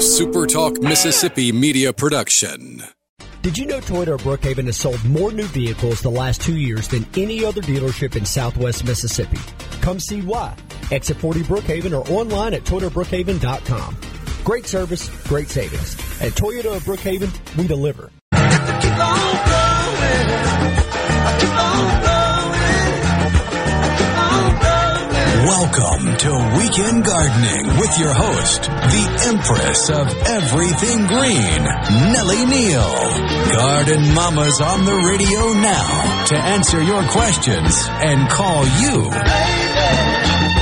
SuperTalk Mississippi media production. Did you know Toyota of Brookhaven has sold more new vehicles the last two years than any other dealership in southwest Mississippi? Come see why. Exit 40 Brookhaven or online at ToyotaBrookhaven.com. Great service, great savings. At Toyota of Brookhaven, we deliver. Welcome to Weekend Gardening with your host, the Empress of Everything Green, Nellie Neal. Garden Mama's on the radio now to answer your questions and call you.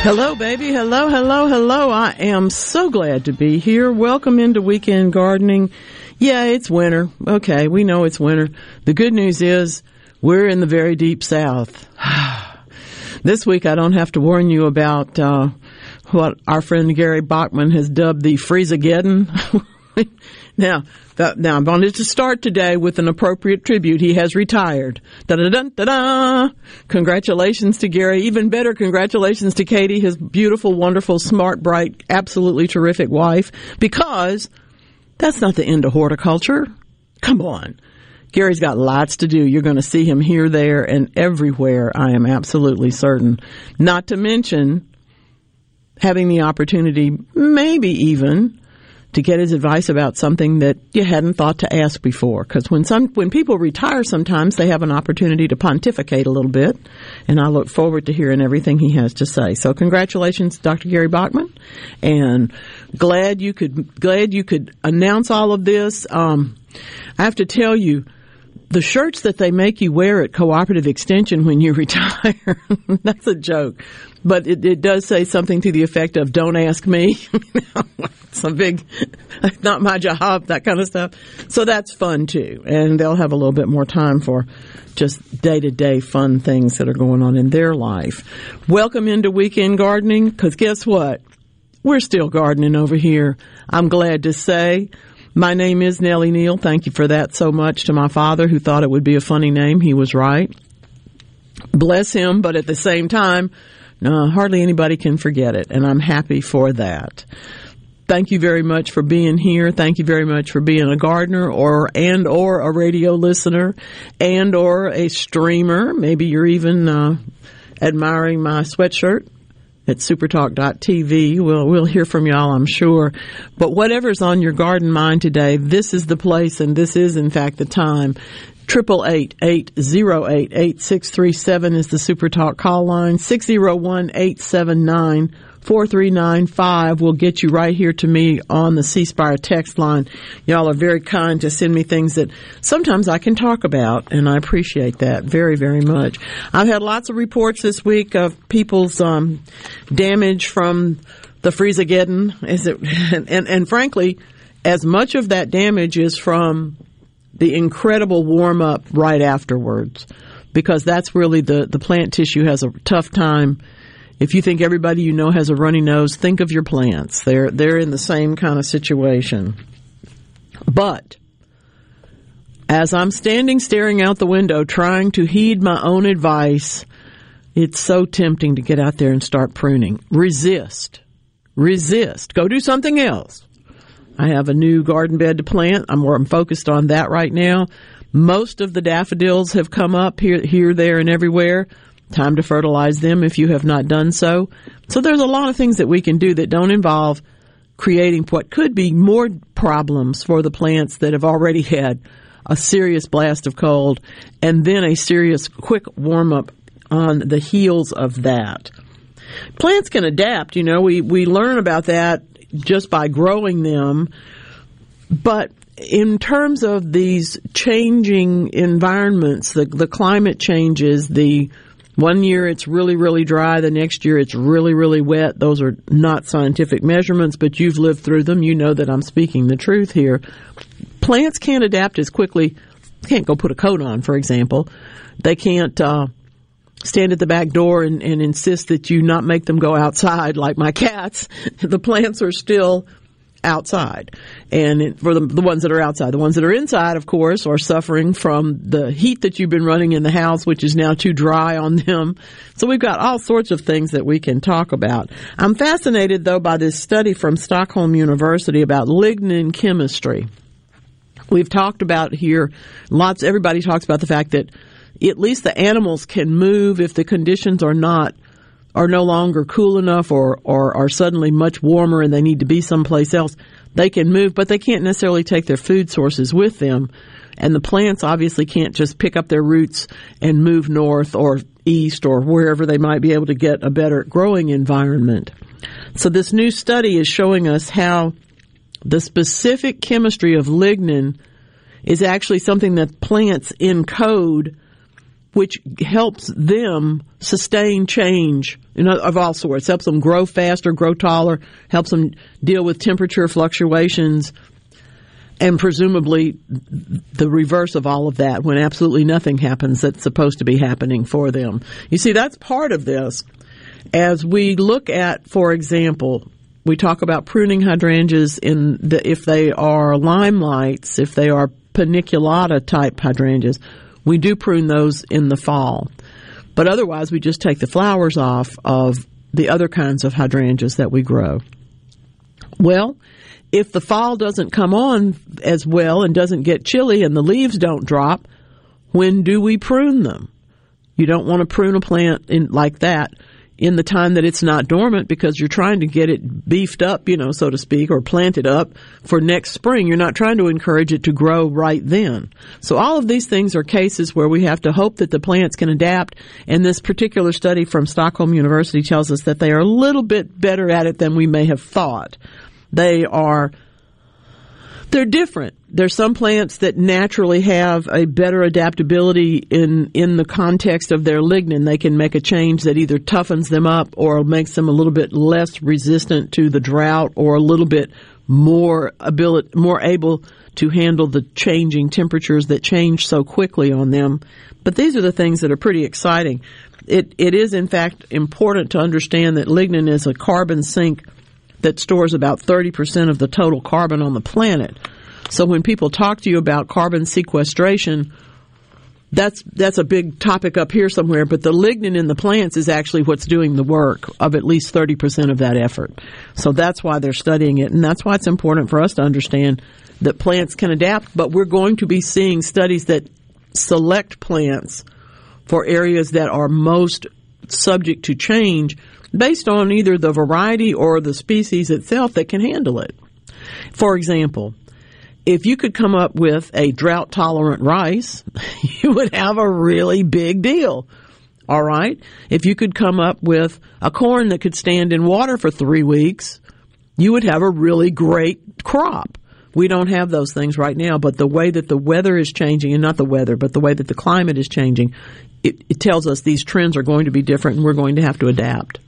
Hello, baby. Hello, hello, hello. I am so glad to be here. Welcome into Weekend Gardening. Yeah, it's winter. Okay, we know it's winter. The good news is we're in the very deep south. This week, I don't have to warn you about uh, what our friend Gary Bachman has dubbed the Freezageddon. now, that, now I wanted to start today with an appropriate tribute. He has retired. Da da da da. Congratulations to Gary. Even better, congratulations to Katie, his beautiful, wonderful, smart, bright, absolutely terrific wife. Because that's not the end of horticulture. Come on. Gary's got lots to do. You're going to see him here, there, and everywhere, I am absolutely certain. Not to mention having the opportunity, maybe even, to get his advice about something that you hadn't thought to ask before. Because when some when people retire, sometimes they have an opportunity to pontificate a little bit, and I look forward to hearing everything he has to say. So, congratulations, Dr. Gary Bachman, and glad you could glad you could announce all of this. Um, I have to tell you the shirts that they make you wear at Cooperative Extension when you retire, that's a joke. But it, it, does say something to the effect of, don't ask me. a big, not my job, that kind of stuff. So that's fun too. And they'll have a little bit more time for just day to day fun things that are going on in their life. Welcome into weekend gardening, cause guess what? We're still gardening over here. I'm glad to say. My name is Nellie Neal. Thank you for that so much to my father who thought it would be a funny name. He was right. Bless him, but at the same time, hardly anybody can forget it, and I'm happy for that. Thank you very much for being here. Thank you very much for being a gardener or and or a radio listener and or a streamer. Maybe you're even uh, admiring my sweatshirt at supertalk.tv. We'll, we'll hear from y'all, I'm sure. But whatever's on your garden mind today, this is the place and this is in fact the time. Triple eight eight zero eight eight six three seven is the SuperTalk call line. Six zero one eight seven nine 4395 will get you right here to me on the C Spire text line. Y'all are very kind to send me things that sometimes I can talk about, and I appreciate that very, very much. I've had lots of reports this week of people's um, damage from the Freezageddon. Is it, and, and, and frankly, as much of that damage is from the incredible warm up right afterwards, because that's really the, the plant tissue has a tough time if you think everybody you know has a runny nose, think of your plants. They're they're in the same kind of situation. But as I'm standing staring out the window trying to heed my own advice, it's so tempting to get out there and start pruning. Resist. Resist. Go do something else. I have a new garden bed to plant. I'm I'm focused on that right now. Most of the daffodils have come up here, here, there, and everywhere. Time to fertilize them if you have not done so. So there's a lot of things that we can do that don't involve creating what could be more problems for the plants that have already had a serious blast of cold and then a serious quick warm up on the heels of that. Plants can adapt, you know, we, we learn about that just by growing them, but in terms of these changing environments, the, the climate changes, the one year it's really, really dry. The next year it's really, really wet. Those are not scientific measurements, but you've lived through them. You know that I'm speaking the truth here. Plants can't adapt as quickly. Can't go put a coat on, for example. They can't, uh, stand at the back door and, and insist that you not make them go outside like my cats. the plants are still outside. And for the, the ones that are outside, the ones that are inside, of course, are suffering from the heat that you've been running in the house, which is now too dry on them. So we've got all sorts of things that we can talk about. I'm fascinated though by this study from Stockholm University about lignin chemistry. We've talked about here lots, everybody talks about the fact that at least the animals can move if the conditions are not are no longer cool enough or, or are suddenly much warmer and they need to be someplace else, they can move, but they can't necessarily take their food sources with them. And the plants obviously can't just pick up their roots and move north or east or wherever they might be able to get a better growing environment. So this new study is showing us how the specific chemistry of lignin is actually something that plants encode which helps them sustain change you know, of all sorts. Helps them grow faster, grow taller, helps them deal with temperature fluctuations, and presumably the reverse of all of that when absolutely nothing happens that's supposed to be happening for them. You see, that's part of this. As we look at, for example, we talk about pruning hydrangeas in the, if they are limelights, if they are paniculata type hydrangeas we do prune those in the fall. But otherwise, we just take the flowers off of the other kinds of hydrangeas that we grow. Well, if the fall doesn't come on as well and doesn't get chilly and the leaves don't drop, when do we prune them? You don't want to prune a plant in, like that in the time that it's not dormant because you're trying to get it beefed up, you know, so to speak, or planted up for next spring. You're not trying to encourage it to grow right then. So all of these things are cases where we have to hope that the plants can adapt. And this particular study from Stockholm University tells us that they are a little bit better at it than we may have thought. They are they're different. There's some plants that naturally have a better adaptability in in the context of their lignin. They can make a change that either toughens them up or makes them a little bit less resistant to the drought or a little bit more ability more able to handle the changing temperatures that change so quickly on them. But these are the things that are pretty exciting. It it is in fact important to understand that lignin is a carbon sink that stores about 30% of the total carbon on the planet. So when people talk to you about carbon sequestration, that's that's a big topic up here somewhere, but the lignin in the plants is actually what's doing the work of at least 30% of that effort. So that's why they're studying it, and that's why it's important for us to understand that plants can adapt, but we're going to be seeing studies that select plants for areas that are most subject to change based on either the variety or the species itself that can handle it. For example, if you could come up with a drought tolerant rice, you would have a really big deal. All right. If you could come up with a corn that could stand in water for three weeks, you would have a really great crop. We don't have those things right now, but the way that the weather is changing, and not the weather, but the way that the climate is changing, it, it tells us these trends are going to be different and we're going to have to adapt.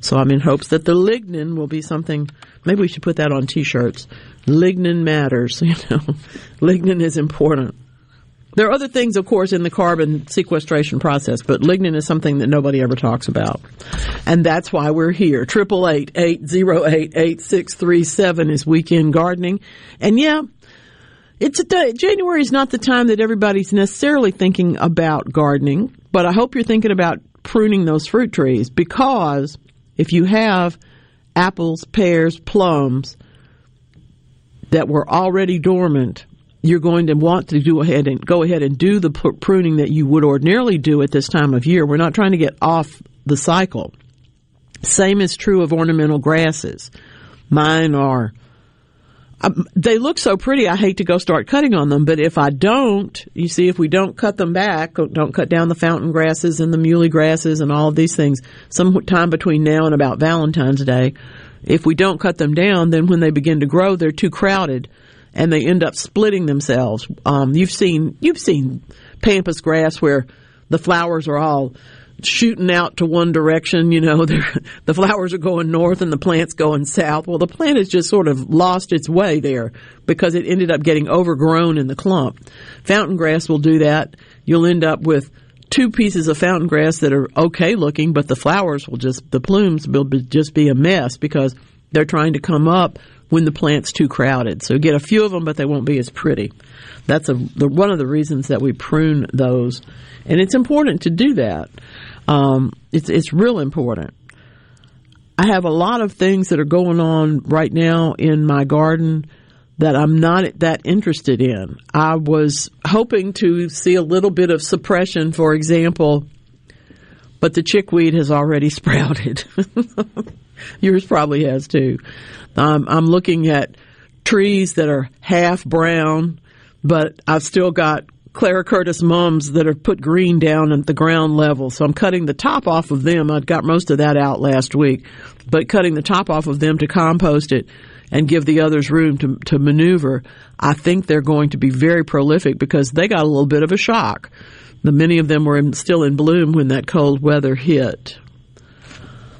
So I'm in hopes that the lignin will be something. Maybe we should put that on T-shirts. Lignin matters. You know, lignin is important. There are other things, of course, in the carbon sequestration process, but lignin is something that nobody ever talks about, and that's why we're here. Triple eight eight zero eight eight six three seven is weekend gardening, and yeah. It's a, January is not the time that everybody's necessarily thinking about gardening, but I hope you're thinking about pruning those fruit trees because if you have apples, pears, plums that were already dormant, you're going to want to do ahead and go ahead and do the pruning that you would ordinarily do at this time of year. We're not trying to get off the cycle. Same is true of ornamental grasses. Mine are um, they look so pretty. I hate to go start cutting on them, but if I don't, you see, if we don't cut them back, don't cut down the fountain grasses and the muhly grasses and all of these things, sometime between now and about Valentine's Day, if we don't cut them down, then when they begin to grow, they're too crowded and they end up splitting themselves. Um, you've seen you've seen pampas grass where the flowers are all shooting out to one direction. You know, the flowers are going north and the plant's going south. Well, the plant has just sort of lost its way there because it ended up getting overgrown in the clump. Fountain grass will do that. You'll end up with two pieces of fountain grass that are okay looking, but the flowers will just, the plumes will be, just be a mess because they're trying to come up when the plant's too crowded. So get a few of them, but they won't be as pretty. That's a, the, one of the reasons that we prune those, and it's important to do that. Um, it's it's real important. I have a lot of things that are going on right now in my garden that I'm not that interested in. I was hoping to see a little bit of suppression, for example, but the chickweed has already sprouted. Yours probably has too. Um, I'm looking at trees that are half brown, but I've still got Clara Curtis mums that are put green down at the ground level. So I'm cutting the top off of them. I got most of that out last week, but cutting the top off of them to compost it and give the others room to, to maneuver. I think they're going to be very prolific because they got a little bit of a shock. The many of them were in, still in bloom when that cold weather hit.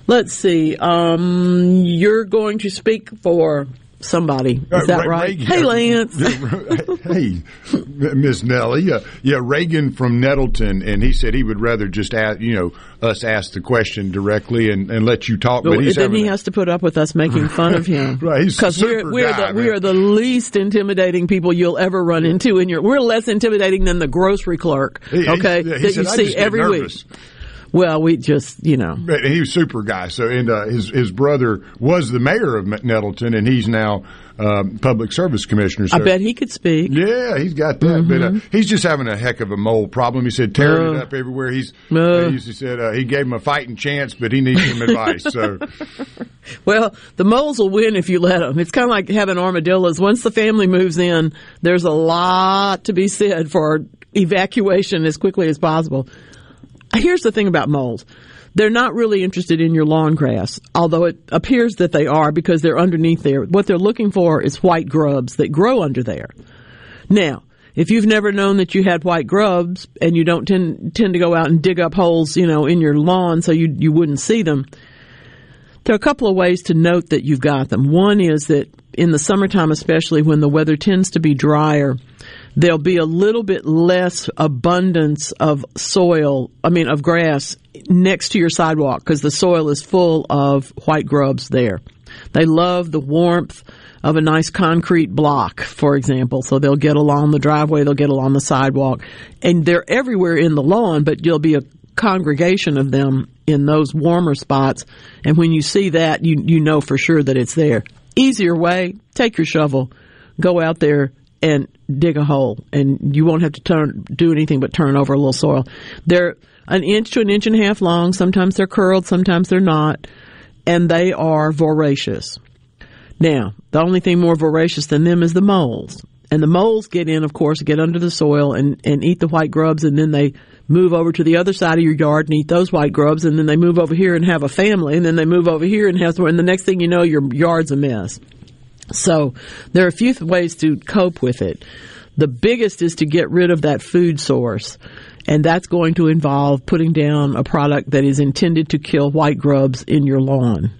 Let's see. Um, you're going to speak for somebody. Is uh, that right? Reagan, hey, Lance. hey, Miss Nellie. Uh, yeah, Reagan from Nettleton, and he said he would rather just ask, you know, us ask the question directly and, and let you talk. But, but then he has to put up with us making fun of him, right? Because we're we're guy, the we are the least intimidating people you'll ever run into in your. We're less intimidating than the grocery clerk. Okay, he, he that said, you see every nervous. week. Well, we just, you know. He was super guy. So, and uh, his his brother was the mayor of Nettleton, and he's now um, public service commissioner. So, I bet he could speak. Yeah, he's got that. Mm-hmm. But uh, mm-hmm. he's just having a heck of a mold problem. He said tearing uh, it up everywhere. He's uh, he said uh, he gave him a fighting chance, but he needs some advice. So, well, the moles will win if you let them. It's kind of like having armadillos. Once the family moves in, there's a lot to be said for evacuation as quickly as possible. Here's the thing about moles. They're not really interested in your lawn grass, although it appears that they are because they're underneath there. What they're looking for is white grubs that grow under there. Now, if you've never known that you had white grubs and you don't tend tend to go out and dig up holes, you know, in your lawn so you you wouldn't see them, there are a couple of ways to note that you've got them. One is that in the summertime, especially when the weather tends to be drier, there'll be a little bit less abundance of soil, I mean, of grass next to your sidewalk because the soil is full of white grubs there. They love the warmth of a nice concrete block, for example. So they'll get along the driveway, they'll get along the sidewalk, and they're everywhere in the lawn, but you'll be a congregation of them in those warmer spots. And when you see that, you, you know for sure that it's there. Easier way, take your shovel, go out there and dig a hole, and you won't have to turn do anything but turn over a little soil. They're an inch to an inch and a half long. Sometimes they're curled, sometimes they're not, and they are voracious. Now, the only thing more voracious than them is the moles. And the moles get in, of course, get under the soil and, and eat the white grubs, and then they move over to the other side of your yard and eat those white grubs, and then they move over here and have a family, and then they move over here and have, and the next thing you know, your yard's a mess. So there are a few ways to cope with it. The biggest is to get rid of that food source. And that's going to involve putting down a product that is intended to kill white grubs in your lawn.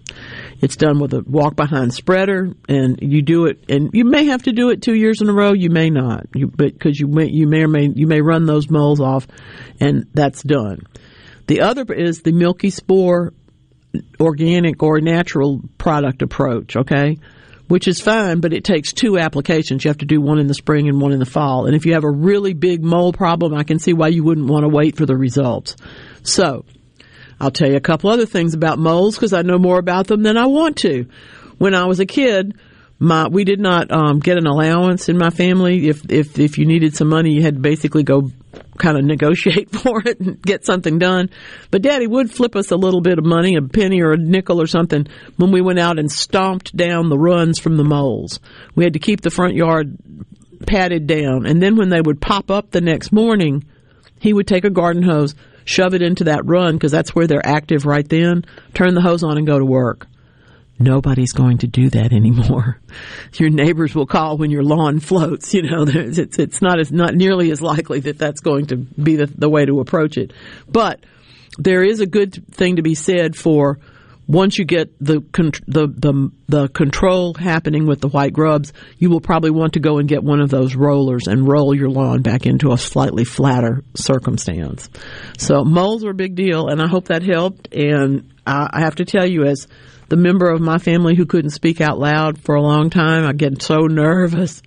It's done with a walk behind spreader, and you do it, and you may have to do it two years in a row. You may not, you, but because you may, you may or may you may run those moles off, and that's done. The other is the milky spore organic or natural product approach. Okay, which is fine, but it takes two applications. You have to do one in the spring and one in the fall. And if you have a really big mole problem, I can see why you wouldn't want to wait for the results. So, I'll tell you a couple other things about moles because I know more about them than I want to. When I was a kid, my we did not um, get an allowance in my family. If if if you needed some money, you had to basically go kind of negotiate for it and get something done. But daddy would flip us a little bit of money, a penny or a nickel or something when we went out and stomped down the runs from the moles. We had to keep the front yard patted down. And then when they would pop up the next morning, he would take a garden hose, shove it into that run because that's where they're active right then, turn the hose on and go to work. Nobody's going to do that anymore. Your neighbors will call when your lawn floats. You know, it's it's not as not nearly as likely that that's going to be the, the way to approach it. But there is a good thing to be said for once you get the, the the the control happening with the white grubs, you will probably want to go and get one of those rollers and roll your lawn back into a slightly flatter circumstance. So moles are a big deal, and I hope that helped. And I have to tell you, as the member of my family who couldn't speak out loud for a long time. I get so nervous.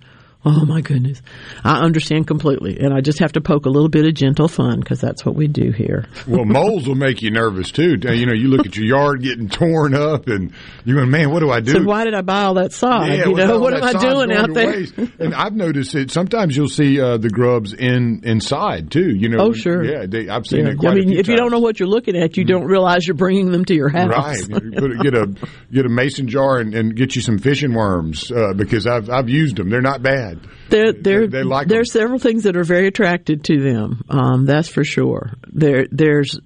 Oh my goodness. I understand completely. And I just have to poke a little bit of gentle fun because that's what we do here. well, moles will make you nervous too. You know, you look at your yard getting torn up and you're going, man, what do I do? So why did I buy all that sod? Yeah, you know, what am I doing out there? and I've noticed it. Sometimes you'll see uh, the grubs in inside too. You know. Oh, sure. Yeah, they, I've seen Yeah. it quite I mean, if you don't know what you're looking at, you don't realize you're bringing them to your house. Right, put get a get a mason jar and, and get you some fishing worms uh, because I've I've used them. They're not bad. There, there, they like there's several things that are very attracted to them. Um, that's for sure. There, there's,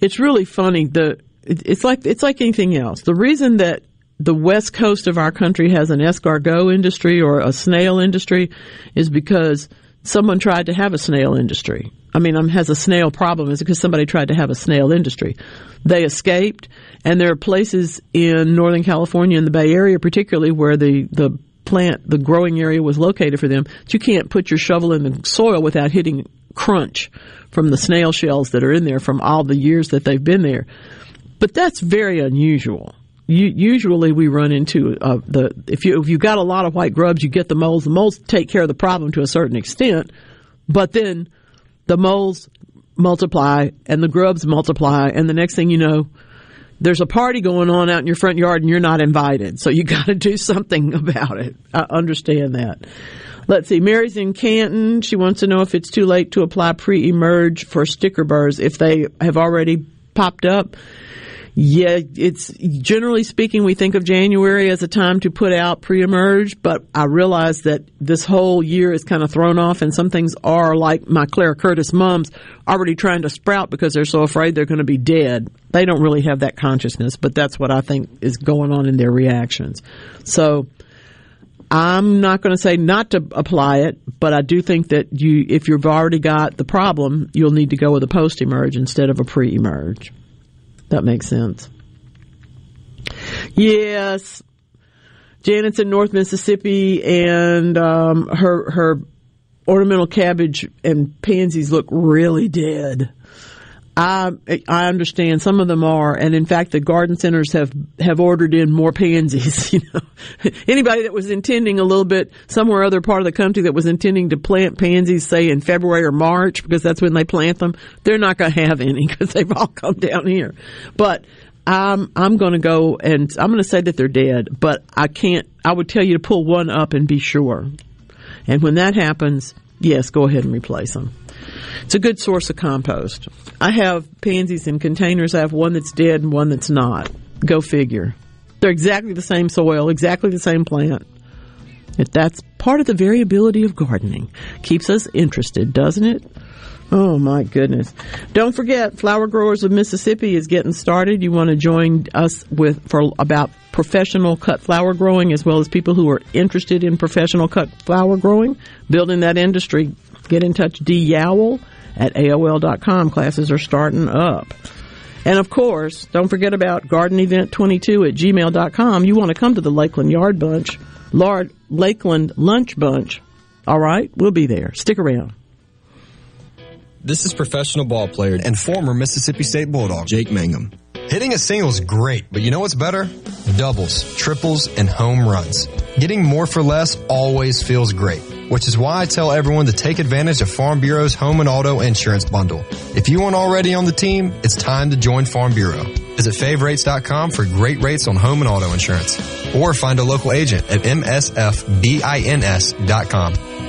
it's really funny. The, it's like, it's like anything else. The reason that the west coast of our country has an escargot industry or a snail industry is because someone tried to have a snail industry. I mean, um, has a snail problem is because somebody tried to have a snail industry. They escaped, and there are places in Northern California, in the Bay Area particularly, where the, the plant, the growing area was located for them. You can't put your shovel in the soil without hitting crunch from the snail shells that are in there from all the years that they've been there. But that's very unusual. You, usually we run into uh, the if you if you got a lot of white grubs, you get the moles. The moles take care of the problem to a certain extent, but then the moles multiply and the grubs multiply, and the next thing you know, there's a party going on out in your front yard and you're not invited. So you got to do something about it. I understand that. Let's see. Mary's in Canton. She wants to know if it's too late to apply pre-emerge for sticker burrs if they have already popped up. Yeah, it's generally speaking, we think of January as a time to put out pre-emerge, but I realize that this whole year is kind of thrown off and some things are like my Clara Curtis mums already trying to sprout because they're so afraid they're going to be dead. They don't really have that consciousness, but that's what I think is going on in their reactions. So, I'm not going to say not to apply it, but I do think that you, if you've already got the problem, you'll need to go with a post-emerge instead of a pre-emerge. That makes sense. Yes, Janet's in North Mississippi, and um, her her ornamental cabbage and pansies look really dead. I I understand some of them are, and in fact, the garden centers have have ordered in more pansies. You know, anybody that was intending a little bit somewhere other part of the country that was intending to plant pansies, say in February or March, because that's when they plant them, they're not going to have any because they've all come down here. But I'm I'm going to go and I'm going to say that they're dead, but I can't. I would tell you to pull one up and be sure. And when that happens, yes, go ahead and replace them. It's a good source of compost. I have pansies in containers. I have one that's dead and one that's not. Go figure. They're exactly the same soil, exactly the same plant. That's part of the variability of gardening. Keeps us interested, doesn't it? Oh my goodness. Don't forget, Flower Growers of Mississippi is getting started. You want to join us with for about professional cut flower growing as well as people who are interested in professional cut flower growing, building that industry. Get in touch, D Yowell at AOL.com. Classes are starting up. And of course, don't forget about Garden Event 22 at gmail.com. You want to come to the Lakeland Yard Bunch, Lord, Lakeland Lunch Bunch. All right, we'll be there. Stick around. This is professional ball player and former Mississippi State Bulldog Jake Mangum. Hitting a single is great, but you know what's better? Doubles, triples, and home runs. Getting more for less always feels great, which is why I tell everyone to take advantage of Farm Bureau's home and auto insurance bundle. If you aren't already on the team, it's time to join Farm Bureau. Visit favrates.com for great rates on home and auto insurance, or find a local agent at msfbins.com.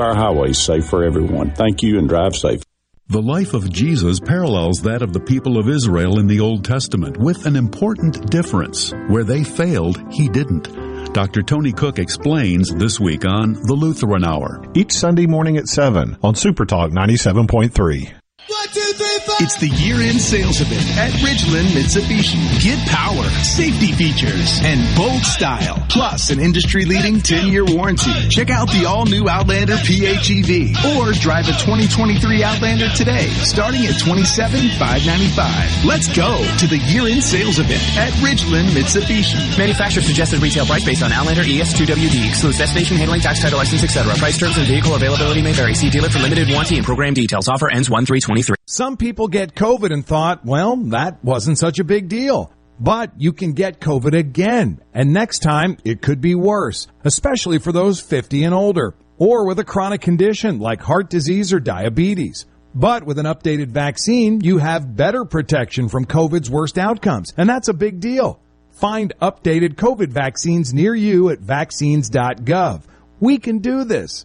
our highways safe for everyone. Thank you and drive safe. The life of Jesus parallels that of the people of Israel in the Old Testament with an important difference. Where they failed, he didn't. Dr. Tony Cook explains this week on The Lutheran Hour. Each Sunday morning at 7 on Super Talk 97.3. One, two, three, four. It's the year-end sales event at Ridgeland Mitsubishi. Get power, safety features, and bold style, plus an industry-leading 10-year warranty. Check out the all-new Outlander PHEV or drive a 2023 Outlander today, starting at $27,595. Let's go to the year-end sales event at Ridgeland Mitsubishi. Manufacturer suggested retail price based on Outlander ES2WD. Excludes destination handling, tax, title, license, etc. Price terms and vehicle availability may vary. See dealer for limited warranty and program details. Offer ends 1-3-23. Some people get COVID and thought, well, that wasn't such a big deal. But you can get COVID again, and next time it could be worse, especially for those 50 and older, or with a chronic condition like heart disease or diabetes. But with an updated vaccine, you have better protection from COVID's worst outcomes, and that's a big deal. Find updated COVID vaccines near you at vaccines.gov. We can do this.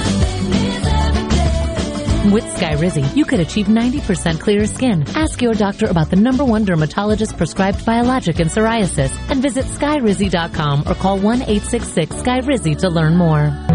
With Skyrizi, you could achieve 90% clearer skin. Ask your doctor about the number one dermatologist prescribed biologic in psoriasis and visit skyrizi.com or call 1-866-SKYRIZI to learn more.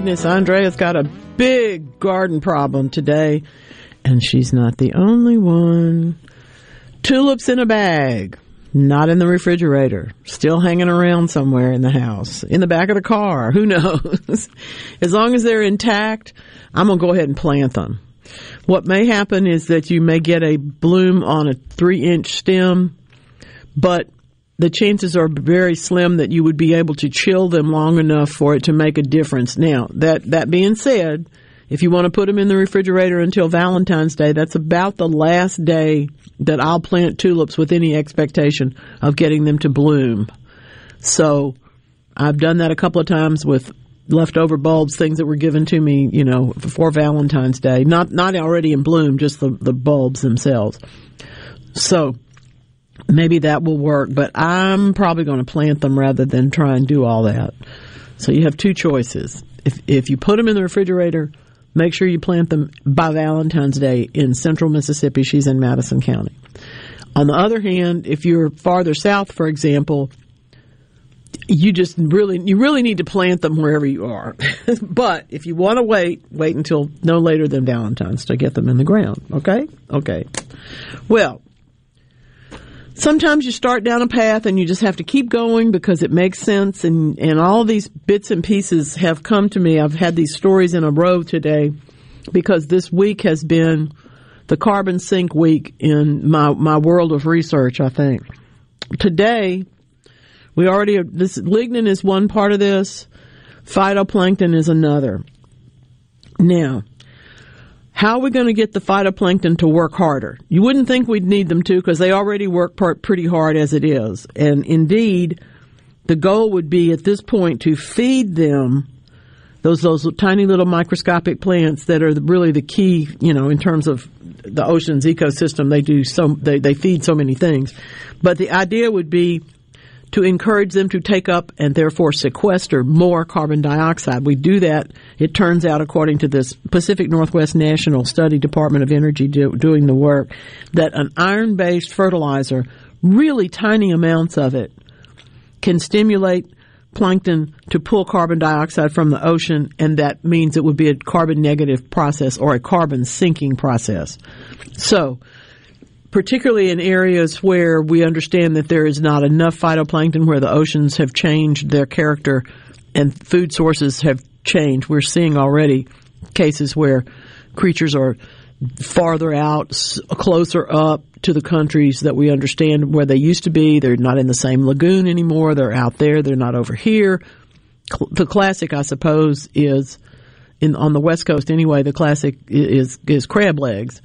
Goodness, Andrea's got a big garden problem today, and she's not the only one. Tulips in a bag, not in the refrigerator, still hanging around somewhere in the house, in the back of the car, who knows? as long as they're intact, I'm gonna go ahead and plant them. What may happen is that you may get a bloom on a three inch stem, but the chances are very slim that you would be able to chill them long enough for it to make a difference. Now, that, that being said, if you want to put them in the refrigerator until Valentine's Day, that's about the last day that I'll plant tulips with any expectation of getting them to bloom. So I've done that a couple of times with leftover bulbs, things that were given to me, you know, for Valentine's Day. Not not already in bloom, just the, the bulbs themselves. So maybe that will work, but I'm probably going to plant them rather than try and do all that. So you have two choices. If if you put them in the refrigerator, make sure you plant them by Valentine's Day in central Mississippi. She's in Madison County. On the other hand, if you're farther south, for example, you just really you really need to plant them wherever you are. but if you want to wait, wait until no later than Valentine's to get them in the ground. Okay? Okay. Well, sometimes you start down a path and you just have to keep going because it makes sense and and all these bits and pieces have come to me. I've had these stories in a row today because this week has been the carbon sink week in my my world of research, I think. Today we already this lignin is one part of this. Phytoplankton is another. Now, How are we going to get the phytoplankton to work harder? You wouldn't think we'd need them to because they already work pretty hard as it is. And indeed, the goal would be at this point to feed them those those tiny little microscopic plants that are really the key, you know, in terms of the ocean's ecosystem. They do so they they feed so many things, but the idea would be to encourage them to take up and therefore sequester more carbon dioxide. We do that, it turns out, according to this Pacific Northwest National Study Department of Energy do, doing the work, that an iron based fertilizer, really tiny amounts of it, can stimulate plankton to pull carbon dioxide from the ocean, and that means it would be a carbon negative process or a carbon sinking process. So, particularly in areas where we understand that there is not enough phytoplankton, where the oceans have changed their character and food sources have changed. We're seeing already cases where creatures are farther out, closer up to the countries that we understand where they used to be. They're not in the same lagoon anymore. They're out there. They're not over here. The classic, I suppose, is in on the west coast anyway. The classic is is crab legs.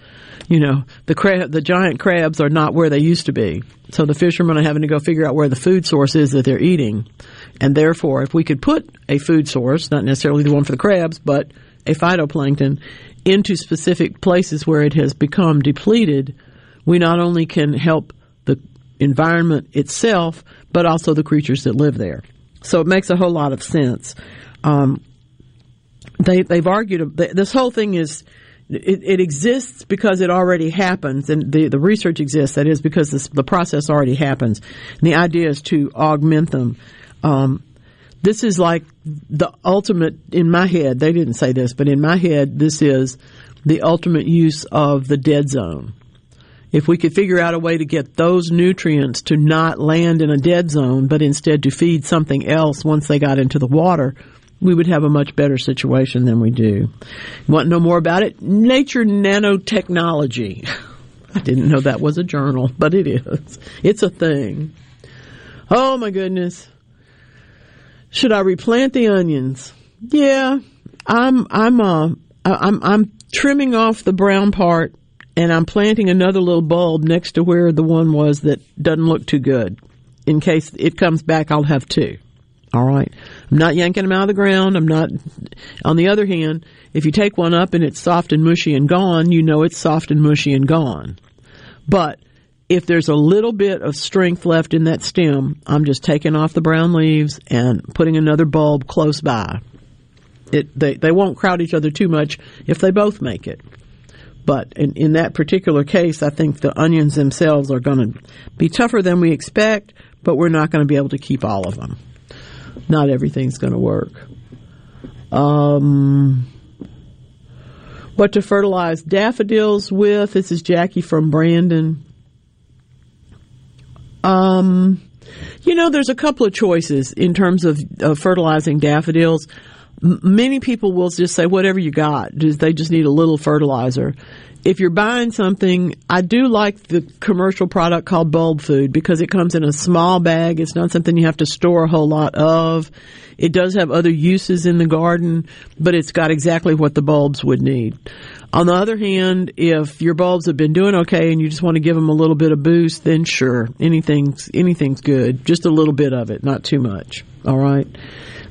You know, the crab, the giant crabs are not where they used to be. So the fishermen are having to go figure out where the food source is that they're eating. And therefore, if we could put a food source, not necessarily the one for the crabs, but a phytoplankton into specific places where it has become depleted, we not only can help the environment itself, but also the creatures that live there. So it makes a whole lot of sense. Um, they, they've argued this whole thing is it, it, exists because it already happens, and the, the research exists. That is because this, the process already happens. And the idea is to augment them. Um, this is like the ultimate in my head. They didn't say this, but in my head, this is the ultimate use of the dead zone. If we could figure out a way to get those nutrients to not land in a dead zone, but instead to feed something else once they got into the water, we would have a much better situation than we do. Want to know more about it? Nature Nanotechnology. I didn't know that was a journal, but it is. It's a thing. Oh my goodness. Should I replant the onions? Yeah, I'm I'm uh I'm I'm trimming off the brown part and I'm planting another little bulb next to where the one was that doesn't look too good. In case it comes back, I'll have two. All right. I'm not yanking them out of the ground. I'm not. On the other hand, if you take one up and it's soft and mushy and gone, you know it's soft and mushy and gone. But if there's a little bit of strength left in that stem, I'm just taking off the brown leaves and putting another bulb close by. It, they, they won't crowd each other too much if they both make it. But in, in that particular case, I think the onions themselves are going to be tougher than we expect, but we're not going to be able to keep all of them not everything's going to work. Um, what to fertilize daffodils with? This is Jackie from Brandon. Um, you know, there's a couple of choices in terms of, of fertilizing daffodils. M- many people will just say whatever you got. They just need a little fertilizer if you're buying something, I do like the commercial product called bulb food because it comes in a small bag. It's not something you have to store a whole lot of. It does have other uses in the garden, but it's got exactly what the bulbs would need. On the other hand, if your bulbs have been doing okay and you just want to give them a little bit of boost, then sure, anything's anything's good. Just a little bit of it, not too much. All right.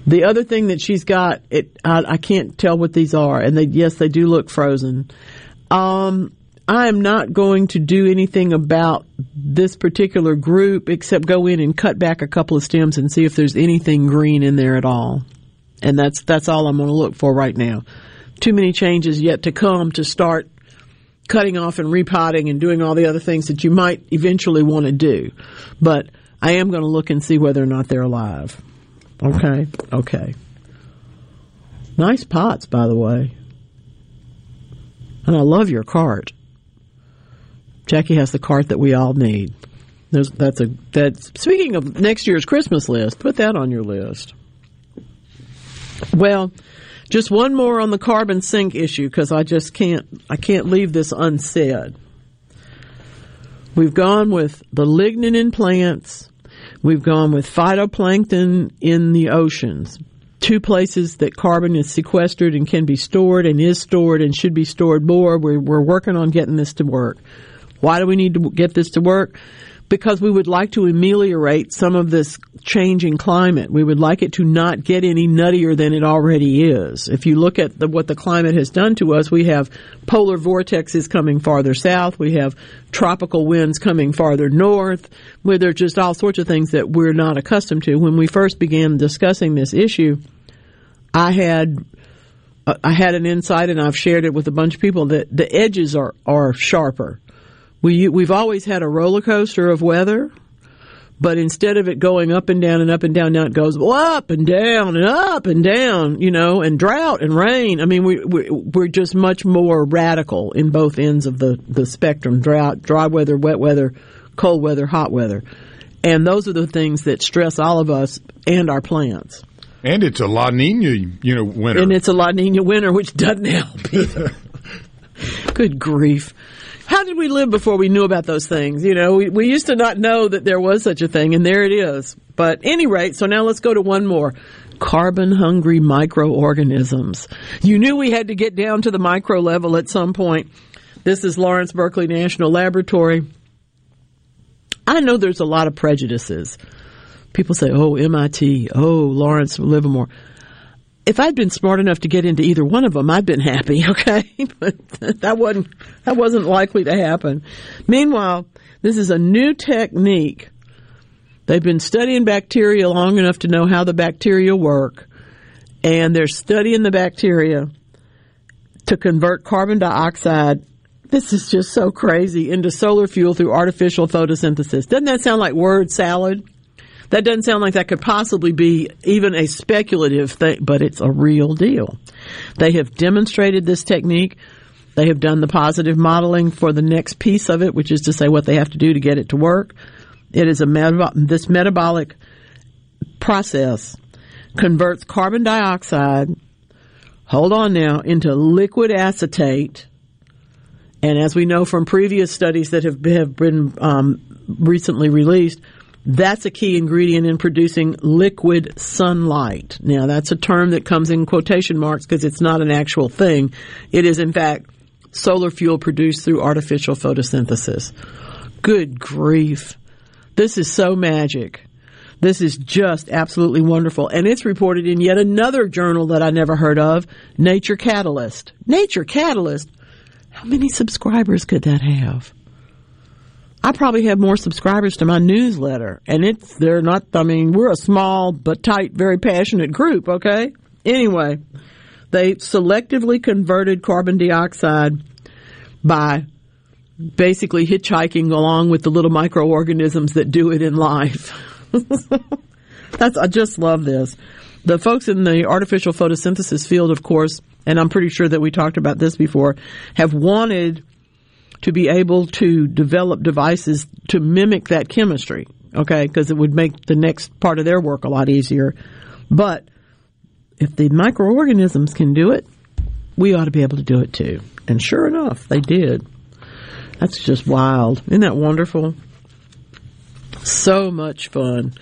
The other thing that she's got, it I, I can't tell what these are, and they yes, they do look frozen. Um, I am not going to do anything about this particular group except go in and cut back a couple of stems and see if there's anything green in there at all. And that's that's all I'm going to look for right now. Too many changes yet to come to start cutting off and repotting and doing all the other things that you might eventually want to do. But I am going to look and see whether or not they're alive. Okay? Okay. Nice pots, by the way. And I love your cart. Jackie has the cart that we all need. There's, that's a that's speaking of next year's Christmas list. Put that on your list. Well, just one more on the carbon sink issue because I just can't I can't leave this unsaid. We've gone with the lignin in plants. We've gone with phytoplankton in the oceans two places that carbon is sequestered and can be stored and is stored and should be stored more. We're, we're working on getting this to work. Why do we need to get this to work? Because we would like to ameliorate some of this changing climate. We would like it to not get any nuttier than it already is. If you look at the, what the climate has done to us, we have polar vortexes coming farther south. We have tropical winds coming farther north, where there are just all sorts of things that we're not accustomed to. When we first began discussing this issue, I had uh, I had an insight, and I've shared it with a bunch of people that the edges are are sharper. We we've always had a roller coaster of weather, but instead of it going up and down and up and down, now it goes up and down and up and down, you know, and drought and rain. I mean, we, we we're just much more radical in both ends of the the spectrum: drought, dry weather, wet weather, cold weather, hot weather, and those are the things that stress all of us and our plants. And it's a La Nina, you know, winter. And it's a La Nina winter, which doesn't help either. Good grief. How did we live before we knew about those things? You know, we, we used to not know that there was such a thing, and there it is. But any rate, so now let's go to one more. Carbon hungry microorganisms. You knew we had to get down to the micro level at some point. This is Lawrence Berkeley National Laboratory. I know there's a lot of prejudices people say, oh, MIT, oh, Lawrence Livermore. If I'd been smart enough to get into either one of them, I'd been happy, okay? but that wasn't, that wasn't likely to happen. Meanwhile, this is a new technique. They've been studying bacteria long enough to know how the bacteria work, and they're studying the bacteria to convert carbon dioxide this is just so crazy into solar fuel through artificial photosynthesis. Doesn't that sound like word salad? That doesn't sound like that could possibly be even a speculative thing, but it's a real deal. They have demonstrated this technique. They have done the positive modeling for the next piece of it, which is to say what they have to do to get it to work. It is a this metabolic process converts carbon dioxide, hold on now, into liquid acetate. And as we know from previous studies that have been, have been um, recently released, that's a key ingredient in producing liquid sunlight. Now, that's a term that comes in quotation marks because it's not an actual thing. It is, in fact, solar fuel produced through artificial photosynthesis. Good grief. This is so magic. This is just absolutely wonderful. And it's reported in yet another journal that I never heard of, Nature Catalyst. Nature Catalyst? How many subscribers could that have? I probably have more subscribers to my newsletter, and it's they're not. I mean, we're a small but tight, very passionate group. Okay. Anyway, they selectively converted carbon dioxide by basically hitchhiking along with the little microorganisms that do it in life. That's I just love this. The folks in the artificial photosynthesis field, of course, and I'm pretty sure that we talked about this before, have wanted to be able to develop devices to mimic that chemistry, okay, because it would make the next part of their work a lot easier. But if the microorganisms can do it, we ought to be able to do it too. And sure enough, they did. That's just wild. Isn't that wonderful? So much fun.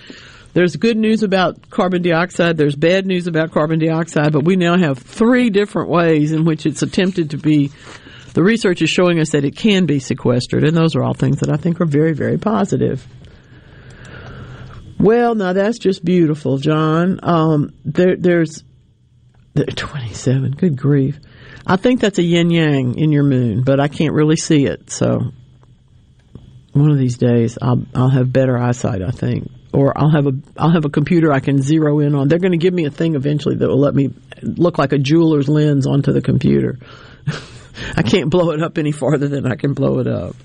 There's good news about carbon dioxide. There's bad news about carbon dioxide, but we now have three different ways in which it's attempted to be the research is showing us that it can be sequestered, and those are all things that I think are very, very positive. Well, now that's just beautiful, John. Um, there, there's 27. Good grief. I think that's a yin yang in your moon, but I can't really see it. So one of these days, I'll I'll have better eyesight. I think, or I'll have a I'll have a computer I can zero in on. They're going to give me a thing eventually that will let me look like a jeweler's lens onto the computer. I can't blow it up any farther than I can blow it up.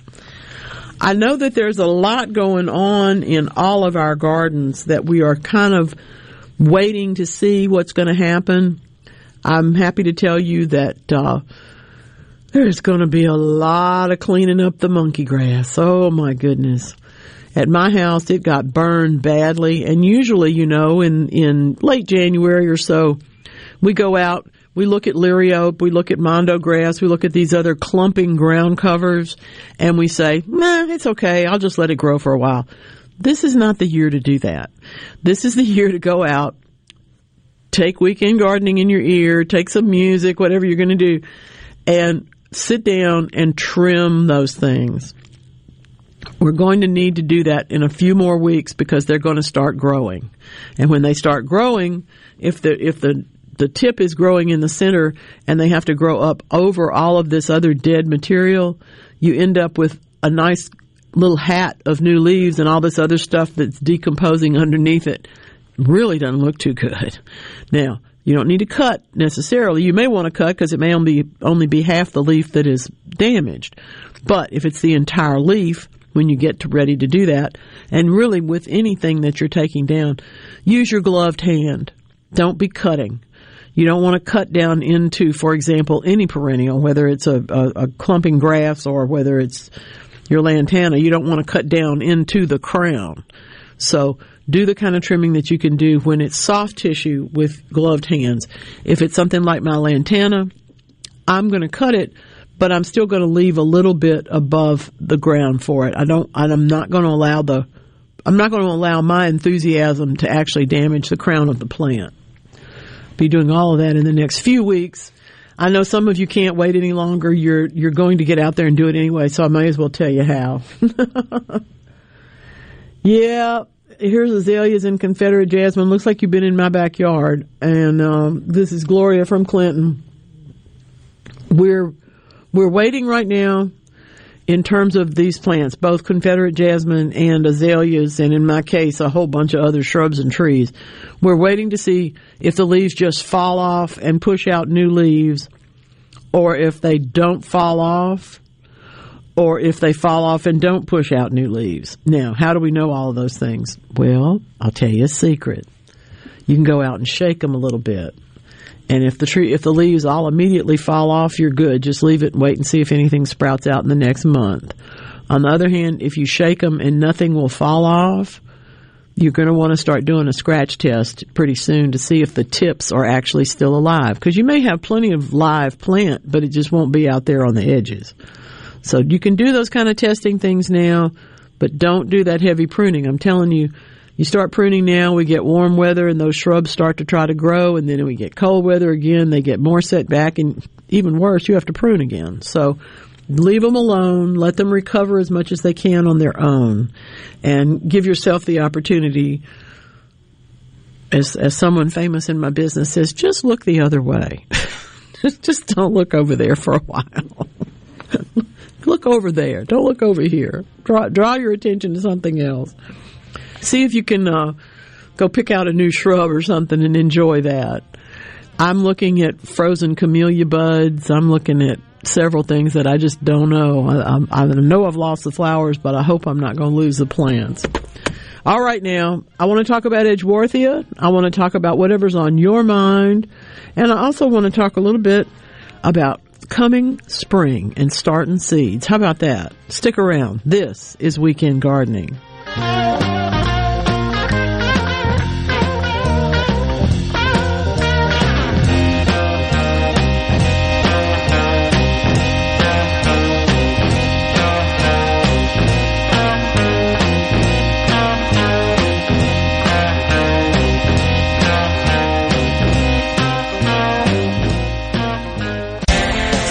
I know that there's a lot going on in all of our gardens that we are kind of waiting to see what's going to happen. I'm happy to tell you that uh, there's going to be a lot of cleaning up the monkey grass. Oh my goodness. At my house, it got burned badly, and usually, you know, in in late January or so, we go out we look at liriope, we look at mondo grass, we look at these other clumping ground covers, and we say, nah, it's okay, I'll just let it grow for a while. This is not the year to do that. This is the year to go out take weekend gardening in your ear, take some music, whatever you're going to do, and sit down and trim those things. We're going to need to do that in a few more weeks because they're going to start growing. And when they start growing, if the if the the tip is growing in the center and they have to grow up over all of this other dead material, you end up with a nice little hat of new leaves and all this other stuff that's decomposing underneath it. Really doesn't look too good. Now, you don't need to cut necessarily. You may want to cut because it may only only be half the leaf that is damaged. But if it's the entire leaf, when you get to ready to do that, and really with anything that you're taking down, use your gloved hand. Don't be cutting. You don't want to cut down into, for example, any perennial, whether it's a, a, a clumping grass or whether it's your lantana. You don't want to cut down into the crown. So do the kind of trimming that you can do when it's soft tissue with gloved hands. If it's something like my lantana, I'm going to cut it, but I'm still going to leave a little bit above the ground for it. I don't, I'm not going to allow the, I'm not going to allow my enthusiasm to actually damage the crown of the plant. Be doing all of that in the next few weeks. I know some of you can't wait any longer. You're, you're going to get out there and do it anyway, so I may as well tell you how. yeah, here's azaleas and Confederate jasmine. Looks like you've been in my backyard. And um, this is Gloria from Clinton. We're we're waiting right now in terms of these plants, both Confederate jasmine and azaleas, and in my case, a whole bunch of other shrubs and trees. We're waiting to see if the leaves just fall off and push out new leaves, or if they don't fall off or if they fall off and don't push out new leaves. Now, how do we know all of those things? Well, I'll tell you a secret. You can go out and shake them a little bit. And if the tree, if the leaves all immediately fall off, you're good. Just leave it and wait and see if anything sprouts out in the next month. On the other hand, if you shake them and nothing will fall off, you're going to want to start doing a scratch test pretty soon to see if the tips are actually still alive. Because you may have plenty of live plant, but it just won't be out there on the edges. So you can do those kind of testing things now, but don't do that heavy pruning. I'm telling you, you start pruning now, we get warm weather and those shrubs start to try to grow and then we get cold weather again, they get more set back and even worse, you have to prune again. So leave them alone, let them recover as much as they can on their own and give yourself the opportunity as as someone famous in my business says, just look the other way. just don't look over there for a while. look over there. Don't look over here. Draw draw your attention to something else. See if you can uh, go pick out a new shrub or something and enjoy that. I'm looking at frozen camellia buds. I'm looking at several things that I just don't know. I, I, I know I've lost the flowers, but I hope I'm not going to lose the plants. All right, now I want to talk about Edgeworthia. I want to talk about whatever's on your mind, and I also want to talk a little bit about coming spring and starting seeds. How about that? Stick around. This is Weekend Gardening.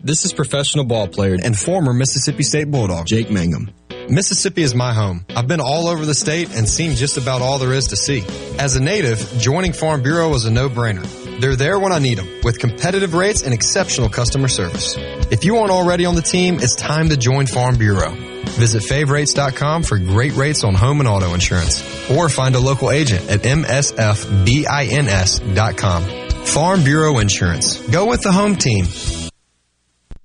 This is professional ball player and former Mississippi State Bulldog, Jake Mangum. Mississippi is my home. I've been all over the state and seen just about all there is to see. As a native, joining Farm Bureau was a no-brainer. They're there when I need them, with competitive rates and exceptional customer service. If you aren't already on the team, it's time to join Farm Bureau. Visit favrates.com for great rates on home and auto insurance, or find a local agent at msfbins.com. Farm Bureau Insurance. Go with the home team.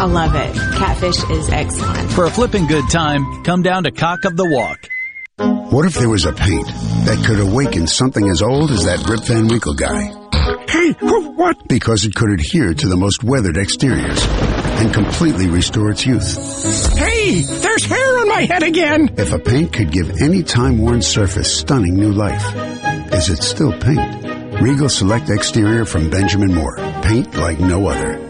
I love it. Catfish is excellent. For a flipping good time, come down to Cock of the Walk. What if there was a paint that could awaken something as old as that Rip Van Winkle guy? Hey, what? Because it could adhere to the most weathered exteriors and completely restore its youth. Hey, there's hair on my head again. If a paint could give any time-worn surface stunning new life, is it still paint? Regal Select Exterior from Benjamin Moore. Paint like no other.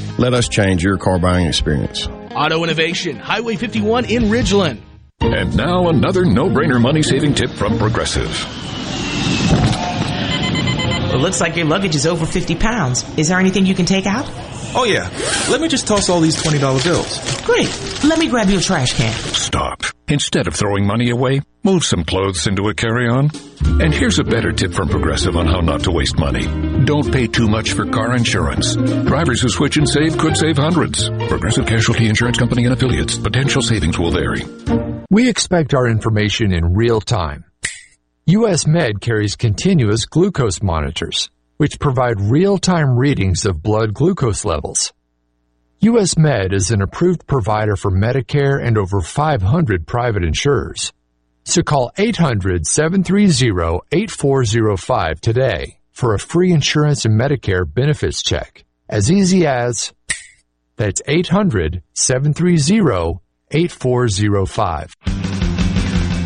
Let us change your car buying experience. Auto Innovation, Highway 51 in Ridgeland. And now another no-brainer money-saving tip from Progressive. It looks like your luggage is over 50 pounds. Is there anything you can take out? Oh yeah. Let me just toss all these $20 bills. Great. Let me grab your trash can. Stop. Instead of throwing money away, move some clothes into a carry-on. And here's a better tip from Progressive on how not to waste money. Don't pay too much for car insurance. Drivers who switch and save could save hundreds. Progressive Casualty Insurance Company and affiliates. Potential savings will vary. We expect our information in real time. US Med carries continuous glucose monitors, which provide real-time readings of blood glucose levels. US Med is an approved provider for Medicare and over 500 private insurers. So call 800-730-8405 today for a free insurance and Medicare benefits check. As easy as that's 800-730-8405.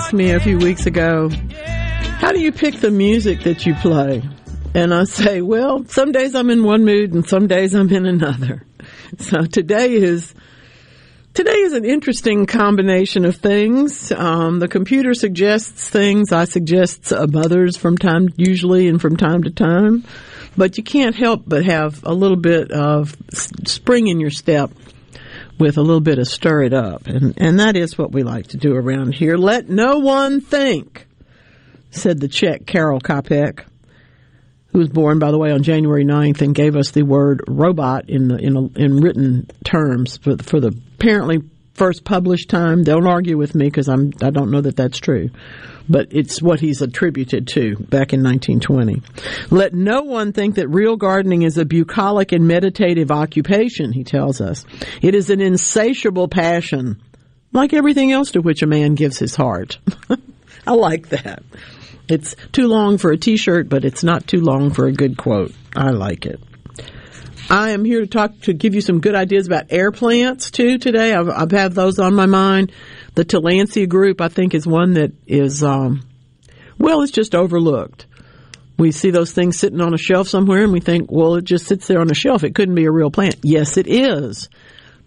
Asked me a few weeks ago, how do you pick the music that you play? And I say, well, some days I'm in one mood and some days I'm in another. So today is, today is an interesting combination of things. Um, the computer suggests things. I suggest others from time, usually and from time to time. But you can't help but have a little bit of spring in your step with a little bit of stir it up. And, and that is what we like to do around here. Let no one think, said the Czech Karel Čapek, who was born, by the way, on January 9th and gave us the word robot in the, in, a, in written terms for, for the apparently first published time. Don't argue with me because I don't know that that's true. But it's what he's attributed to back in 1920. Let no one think that real gardening is a bucolic and meditative occupation, he tells us. It is an insatiable passion, like everything else to which a man gives his heart. I like that. It's too long for a t-shirt, but it's not too long for a good quote. I like it. I am here to talk to give you some good ideas about air plants too today. I've, I've had those on my mind. The Tillandsia group, I think, is one that is, um, well, it's just overlooked. We see those things sitting on a shelf somewhere and we think, well, it just sits there on a shelf. It couldn't be a real plant. Yes, it is.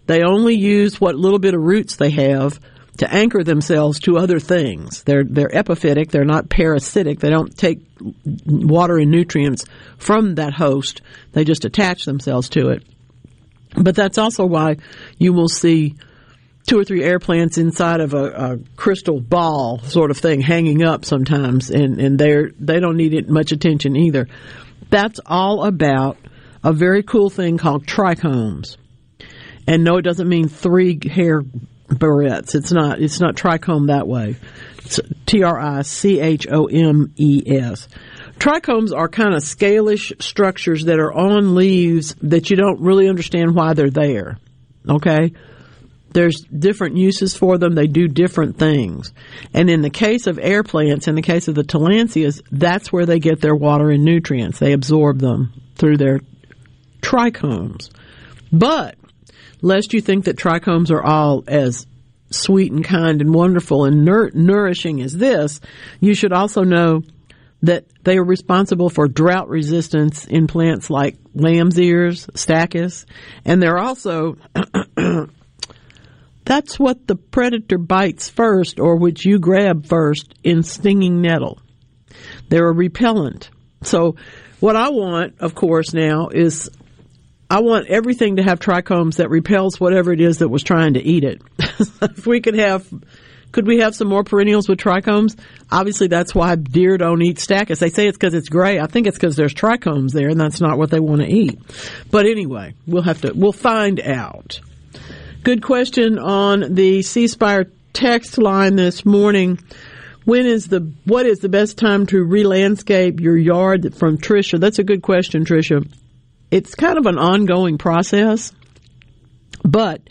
They only use what little bit of roots they have to anchor themselves to other things. They're they're epiphytic. They're not parasitic. They don't take water and nutrients from that host. They just attach themselves to it. But that's also why you will see two or three air plants inside of a, a crystal ball sort of thing hanging up sometimes, and and they're they don't need it much attention either. That's all about a very cool thing called trichomes. And no, it doesn't mean three hair barrettes. It's not. It's not trichome that way. It's T R I C H O M E S. Trichomes are kind of scalish structures that are on leaves that you don't really understand why they're there. Okay? There's different uses for them. They do different things. And in the case of air plants, in the case of the tillandsias, that's where they get their water and nutrients. They absorb them through their trichomes. But lest you think that trichomes are all as sweet and kind and wonderful and nourishing as this, you should also know that they are responsible for drought resistance in plants like lamb's ears, stachys, and they're also that's what the predator bites first or which you grab first in stinging nettle. They're a repellent. So what I want, of course, now is I want everything to have trichomes that repels whatever it is that was trying to eat it. if we could have, could we have some more perennials with trichomes? Obviously, that's why deer don't eat stachys. They say it's because it's gray. I think it's because there's trichomes there, and that's not what they want to eat. But anyway, we'll have to, we'll find out. Good question on the C Spire text line this morning. When is the what is the best time to re-landscape your yard? From Trisha, that's a good question, Trisha it's kind of an ongoing process. But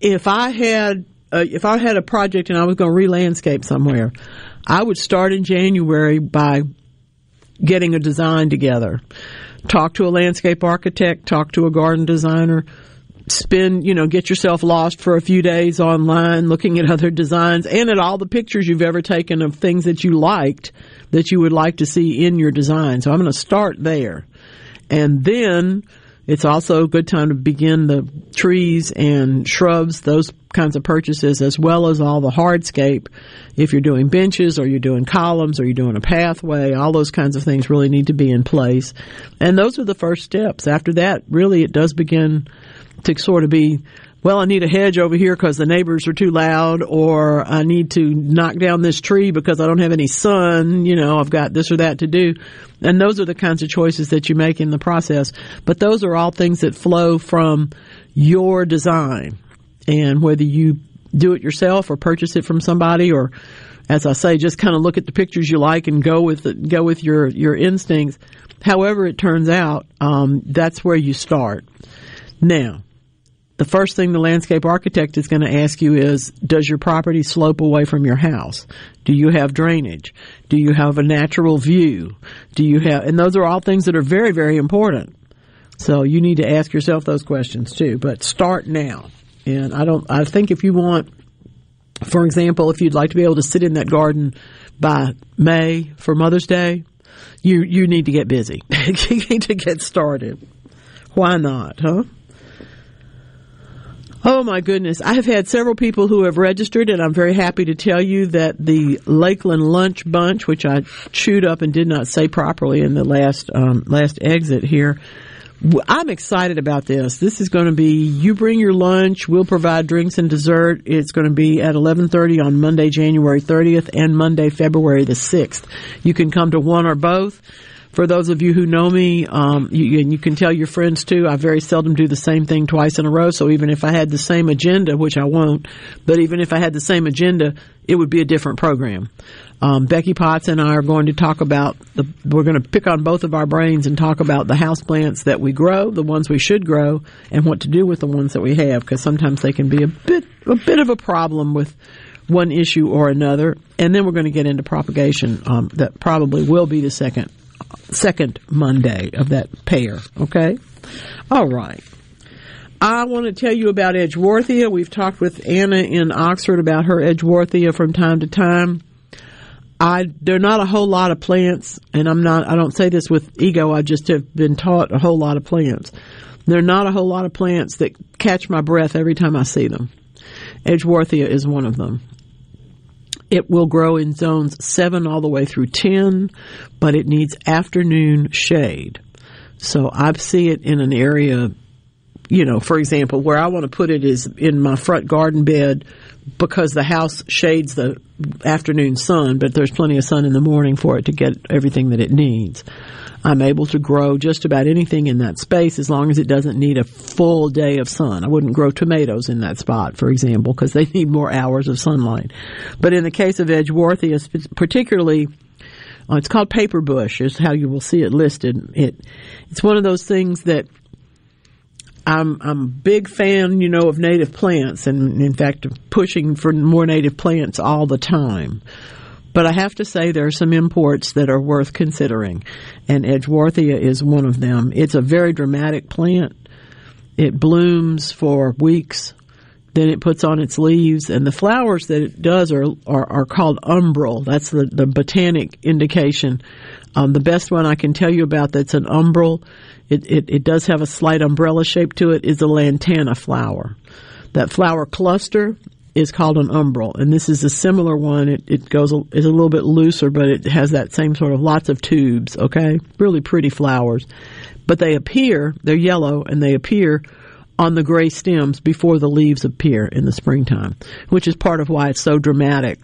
if I had uh, if I had a project and I was going to re-landscape somewhere, I would start in January by getting a design together. Talk to a landscape architect, talk to a garden designer, spend, you know, get yourself lost for a few days online looking at other designs and at all the pictures you've ever taken of things that you liked that you would like to see in your design. So I'm going to start there. And then it's also a good time to begin the trees and shrubs, those kinds of purchases, as well as all the hardscape. If you're doing benches or you're doing columns or you're doing a pathway, all those kinds of things really need to be in place. And those are the first steps. After that, really, it does begin to sort of be well, I need a hedge over here because the neighbors are too loud, or I need to knock down this tree because I don't have any sun. You know, I've got this or that to do. And those are the kinds of choices that you make in the process. But those are all things that flow from your design. And whether you do it yourself or purchase it from somebody or as I say, just kind of look at the pictures you like and go with it, go with your, your instincts. However it turns out, um, that's where you start. Now, the first thing the landscape architect is going to ask you is, does your property slope away from your house? Do you have drainage? Do you have a natural view? Do you have, and those are all things that are very, very important. So you need to ask yourself those questions too, but start now. And I don't, I think if you want, for example, if you'd like to be able to sit in that garden by May for Mother's Day, you, you need to get busy. you need to get started. Why not, huh? Oh my goodness. I have had several people who have registered and I'm very happy to tell you that the Lakeland Lunch Bunch, which I chewed up and did not say properly in the last, um, last exit here, I'm excited about this. This is going to be you bring your lunch, we'll provide drinks and dessert. It's going to be at 11:30 on Monday January 30th and Monday February the 6th. You can come to one or both for those of you who know me, um, you, and you can tell your friends too, I very seldom do the same thing twice in a row. So even if I had the same agenda, which I won't, but even if I had the same agenda, it would be a different program. Um, Becky Potts and I are going to talk about the, we're going to pick on both of our brains and talk about the house plants that we grow, the ones we should grow, and what to do with the ones that we have, because sometimes they can be a bit, a bit of a problem with one issue or another. And then we're going to get into propagation, um, that probably will be the second second Monday of that pair. Okay? All right. I want to tell you about Edgeworthia. We've talked with Anna in Oxford about her Edgeworthia from time to time. I there are not a whole lot of plants, and I'm not. I don't say this with ego. I just have been taught a whole lot of plants. There are not a whole lot of plants that catch my breath every time I see them. Edgeworthia is one of them. It will grow in zones 7 all the way through 10, but it needs afternoon shade. So I see it in an area you know, for example, where I want to put it is in my front garden bed because the house shades the afternoon sun, but there's plenty of sun in the morning for it to get everything that it needs. I'm able to grow just about anything in that space as long as it doesn't need a full day of sun. I wouldn't grow tomatoes in that spot, for example, because they need more hours of sunlight. But in the case of Edgeworthia, particularly, uh, it's called paper bush, is how you will see it listed. It, it's one of those things that I'm I'm a big fan, you know, of native plants, and in fact, pushing for more native plants all the time. But I have to say there are some imports that are worth considering, and Edgeworthia is one of them. It's a very dramatic plant. It blooms for weeks, then it puts on its leaves, and the flowers that it does are are, are called umbral. That's the, the botanic indication. Um, the best one I can tell you about that's an umbral, it, it, it does have a slight umbrella shape to it, is a lantana flower. That flower cluster is called an umbral, and this is a similar one. It, it goes is a little bit looser, but it has that same sort of lots of tubes. Okay, really pretty flowers, but they appear they're yellow and they appear on the gray stems before the leaves appear in the springtime, which is part of why it's so dramatic.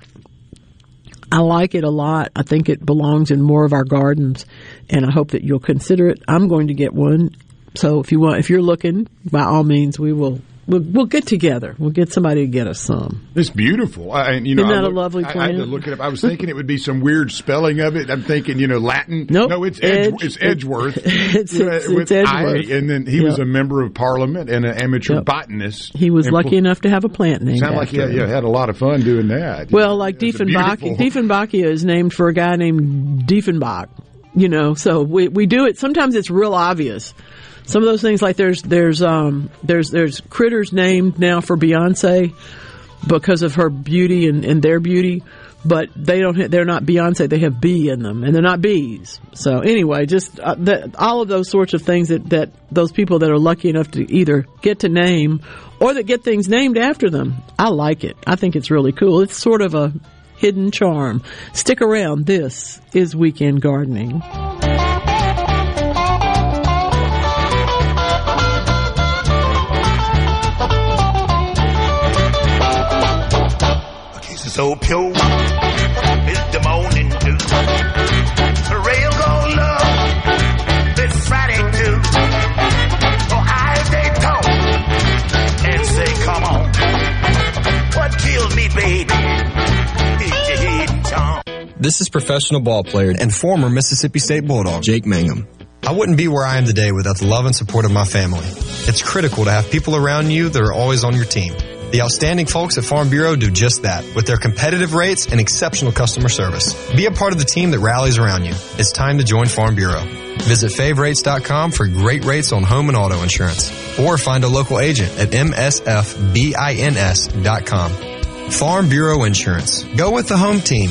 I like it a lot. I think it belongs in more of our gardens, and I hope that you'll consider it. I'm going to get one. So if you want, if you're looking, by all means, we will We'll, we'll, get together. We'll get somebody to get us some. It's beautiful. I, you know, Isn't that look, a lovely plant? I, had to look it up. I was thinking it would be some weird spelling of it. I'm thinking, you know, Latin. Nope. No, it's Edge, Edge. it's Edgeworth. It's, it's, Edgeworth. I, and then he Yep. was a member of Parliament and an amateur Yep. botanist. He was lucky pl- enough to have a plant named Sound like he had, yeah, had a lot of fun doing that. Well, like Dieffenbach, Dieffenbachia is named for a guy named Dieffenbach. You know, so we we do it. Sometimes it's real obvious. Some of those things, like there's there's um there's there's critters named now for Beyonce because of her beauty and, and their beauty, but they don't they're not Beyonce. They have bee in them, and they're not bees. So anyway, just uh, all of those sorts of things that that those people that are lucky enough to either get to name or that get things named after them, I like it. I think it's really cool. It's sort of a hidden charm. Stick around. This is weekend gardening. This is professional ball player and former Mississippi State Bulldog, Jake Mangum. I wouldn't be where I am today without the love and support of my family. It's critical to have people around you that are always on your team. The outstanding folks at Farm Bureau do just that with their competitive rates and exceptional customer service. Be a part of the team that rallies around you. It's time to join Farm Bureau. Visit favrates.com for great rates on home and auto insurance or find a local agent at msfbins.com. Farm Bureau Insurance. Go with the home team.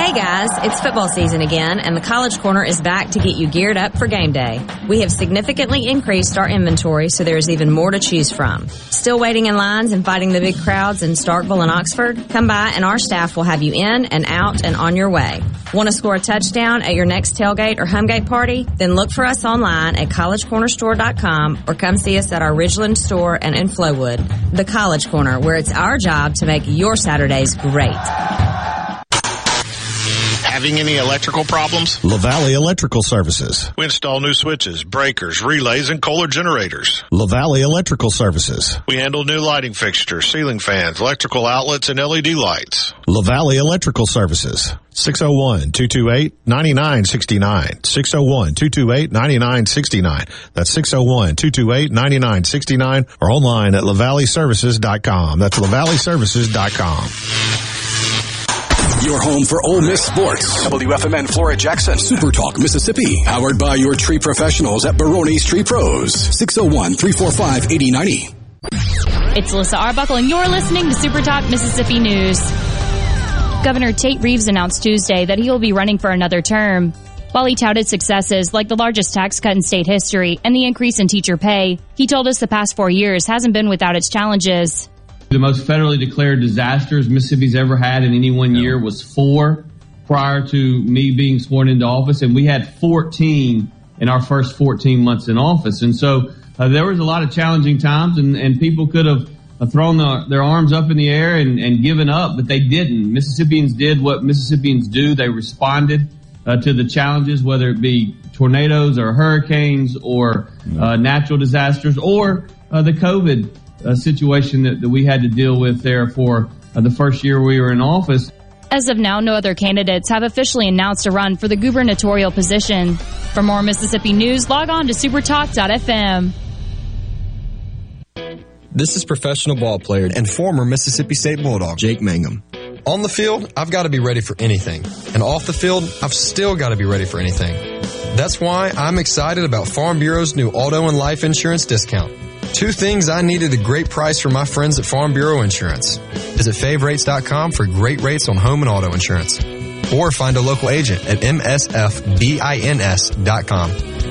Hey guys, it's football season again, and the College Corner is back to get you geared up for game day. We have significantly increased our inventory, so there is even more to choose from. Still waiting in lines and fighting the big crowds in Starkville and Oxford? Come by, and our staff will have you in and out and on your way. Want to score a touchdown at your next tailgate or homegate party? Then look for us online at collegecornerstore.com or come see us at our Ridgeland store and in Flowood. The College Corner, where it's our job to make your Saturdays great. Having any electrical problems? La Valley Electrical Services. We install new switches, breakers, relays, and Kohler generators. La Valley Electrical Services. We handle new lighting fixtures, ceiling fans, electrical outlets, and LED lights. La Valley Electrical Services. 601-228-9969. 601-228-9969. That's 601-228-9969 or online at lavalleyservices.com. That's lavalleyservices.com. Your home for Ole Miss sports. WFMN Flora Jackson. Super Talk Mississippi. Powered by your tree professionals at Barone's Tree Pros. 601 345 8090. It's Alyssa Arbuckle, and you're listening to Super Talk Mississippi News. Governor Tate Reeves announced Tuesday that he will be running for another term. While he touted successes like the largest tax cut in state history and the increase in teacher pay, he told us the past four years hasn't been without its challenges. The most federally declared disasters Mississippi's ever had in any one year was four prior to me being sworn into office, and we had 14 in our first 14 months in office. And so uh, there was a lot of challenging times, and, and people could have uh, thrown the, their arms up in the air and, and given up, but they didn't. Mississippians did what Mississippians do. They responded uh, to the challenges, whether it be tornadoes or hurricanes or uh, natural disasters or uh, the COVID uh, situation that, that we had to deal with there for uh, the first year we were in office. As of now, no other candidates have officially announced a run for the gubernatorial position. For more Mississippi news, log on to supertalk.fm. This is professional ball player and former Mississippi State Bulldog, Jake Mangum. On the field, I've got to be ready for anything. And off the field, I've still got to be ready for anything. That's why I'm excited about Farm Bureau's new auto and life insurance discount. Two things I needed a great price from my friends at Farm Bureau Insurance. Visit favrates.com for great rates on home and auto insurance. Or find a local agent at msfbins.com.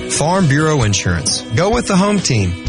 Farm Bureau Insurance. Go with the home team.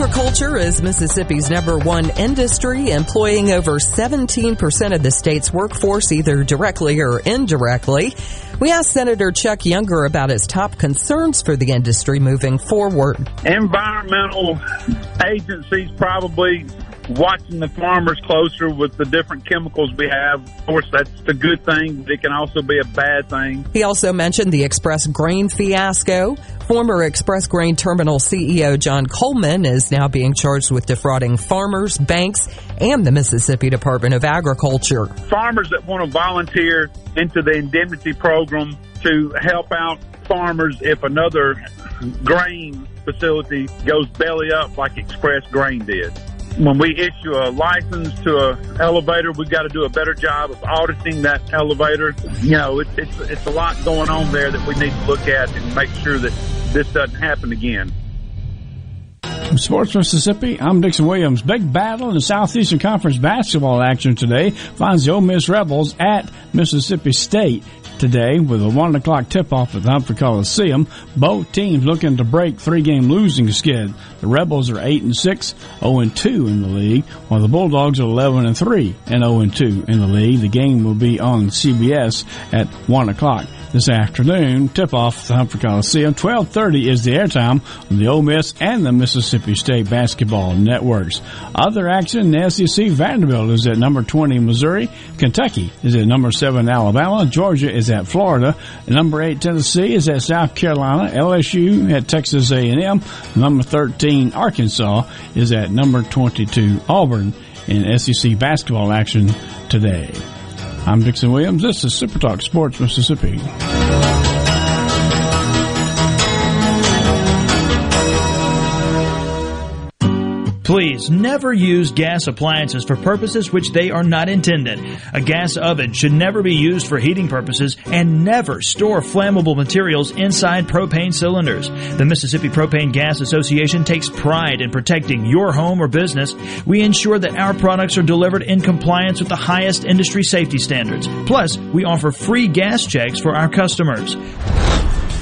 Agriculture is Mississippi's number one industry, employing over 17% of the state's workforce, either directly or indirectly. We asked Senator Chuck Younger about his top concerns for the industry moving forward. Environmental agencies probably watching the farmers closer with the different chemicals we have. Of course, that's a good thing, but it can also be a bad thing. He also mentioned the Express Grain fiasco. Former Express Grain Terminal CEO John Coleman is now being charged with defrauding farmers, banks, and the Mississippi Department of Agriculture. Farmers that want to volunteer into the indemnity program to help out farmers if another grain facility goes belly up like Express Grain did when we issue a license to a elevator, we've got to do a better job of auditing that elevator. You know, it's it's it's a lot going on there that we need to look at and make sure that this doesn't happen again. From Sports Mississippi, I'm Dixon Williams. Big battle in the Southeastern Conference basketball action today finds the Ole Miss Rebels at Mississippi State today with a one o'clock tip off at the Humphrey Coliseum. Both teams looking to break three game losing skid. The Rebels are eight and six, 0 and two in the league, while the Bulldogs are eleven and three and 0 and two in the league. The game will be on CBS at one o'clock this afternoon. Tip off the Humphrey Coliseum. 1230 is the airtime on the Ole Miss and the Mississippi State basketball networks. Other action in the SEC, Vanderbilt is at number 20 Missouri. Kentucky is at number 7 Alabama. Georgia is at Florida. Number 8 Tennessee is at South Carolina. LSU at Texas A&M. Number 13 Arkansas is at number 22 Auburn in SEC basketball action today. I'm Dixon Williams. This is Super Talk Sports Mississippi. Please never use gas appliances for purposes which they are not intended. A gas oven should never be used for heating purposes and never store flammable materials inside propane cylinders. The Mississippi Propane Gas Association takes pride in protecting your home or business. We ensure that our products are delivered in compliance with the highest industry safety standards. Plus, we offer free gas checks for our customers.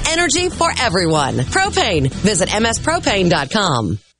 Energy for everyone. Propane. Visit mspropane.com.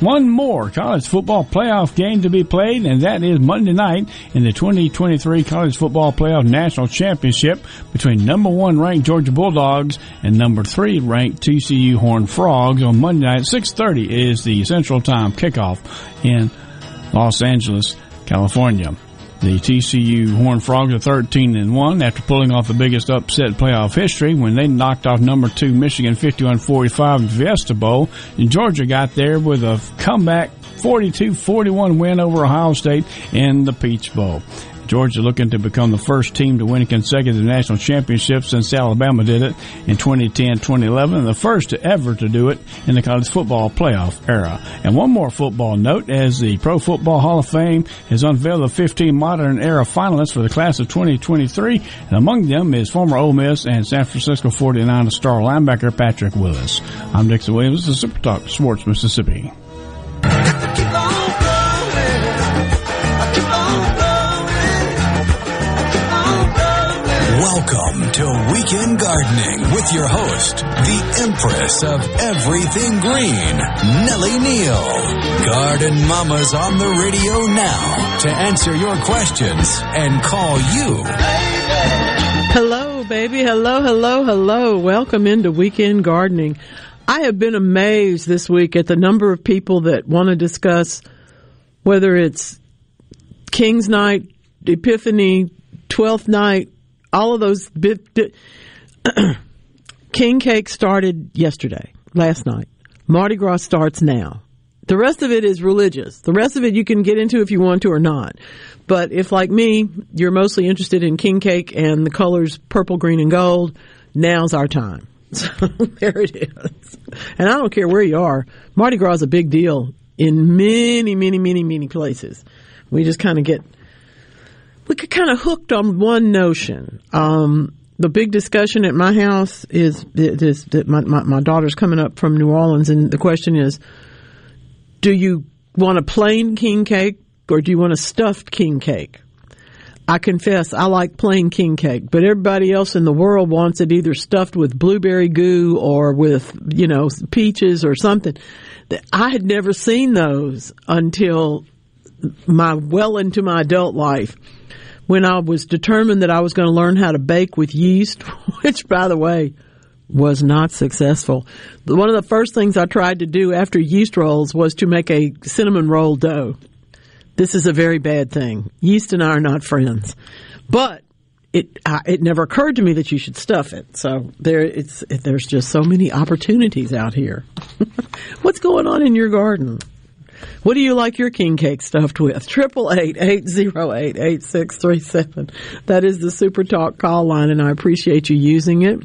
One more college football playoff game to be played, and that is Monday night in the 2023 College Football Playoff National Championship between number one ranked Georgia Bulldogs and number three ranked TCU Horned Frogs on Monday night. 6:30 is the Central Time kickoff in Los Angeles, California. The TCU Horned Frogs are 13 and 1 after pulling off the biggest upset playoff history when they knocked off number 2 Michigan 51-45 in Fiesta Bowl. And Georgia got there with a comeback 42-41 win over Ohio State in the Peach Bowl. Georgia looking to become the first team to win consecutive national championship since Alabama did it in 2010-2011 and the first ever to do it in the college football playoff era. And one more football note as the Pro Football Hall of Fame has unveiled the 15 modern era finalists for the class of 2023 and among them is former Ole Miss and San Francisco 49ers star linebacker Patrick Willis. I'm Dixon Williams. Is Super Talk Sports Mississippi. Welcome to Weekend Gardening with your host, the Empress of Everything Green, Nellie Neal. Garden Mama's on the radio now to answer your questions and call you. Hello, baby. Hello, hello, hello. Welcome into Weekend Gardening. I have been amazed this week at the number of people that want to discuss whether it's King's Night, Epiphany, Twelfth Night, all of those. Bit, King Cake started yesterday, last night. Mardi Gras starts now. The rest of it is religious. The rest of it you can get into if you want to or not. But if, like me, you're mostly interested in king cake and the colors purple, green, and gold, now's our time. So there it is. And I don't care where you are. Mardi Gras is a big deal in many, many, many, many places. We just kind of get, we get kind of hooked on one notion. Um, the big discussion at my house is, is that my, my, my daughter's coming up from New Orleans, and the question is, do you want a plain king cake or do you want a stuffed king cake? I confess I like plain king cake, but everybody else in the world wants it either stuffed with blueberry goo or with, you know, peaches or something. I had never seen those until my well into my adult life when I was determined that I was going to learn how to bake with yeast, which by the way, was not successful. One of the first things I tried to do after yeast rolls was to make a cinnamon roll dough. This is a very bad thing. Yeast and I are not friends. But it uh, it never occurred to me that you should stuff it. So there it's there's just so many opportunities out here. What's going on in your garden? What do you like your king cake stuffed with? Triple eight eight zero eight eight six three seven. That is the Super Talk call line, and I appreciate you using it.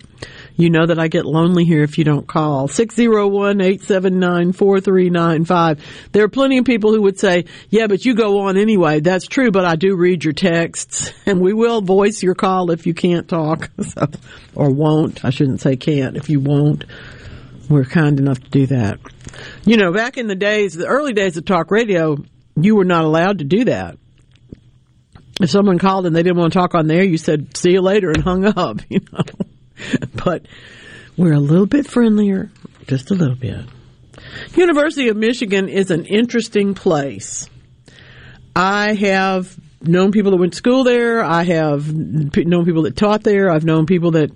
You know that I get lonely here if you don't call. 601-879-4395. There are plenty of people who would say, yeah, but you go on anyway. That's true, but I do read your texts and we will voice your call if you can't talk. Or won't. I shouldn't say can't. If you won't, we're kind enough to do that. You know, back in the days, the early days of talk radio, you were not allowed to do that. If someone called and they didn't want to talk on there, you said, see you later and hung up, you know. but we're a little bit friendlier, just a little bit. University of Michigan is an interesting place. I have known people that went to school there. I have known people that taught there. I've known people that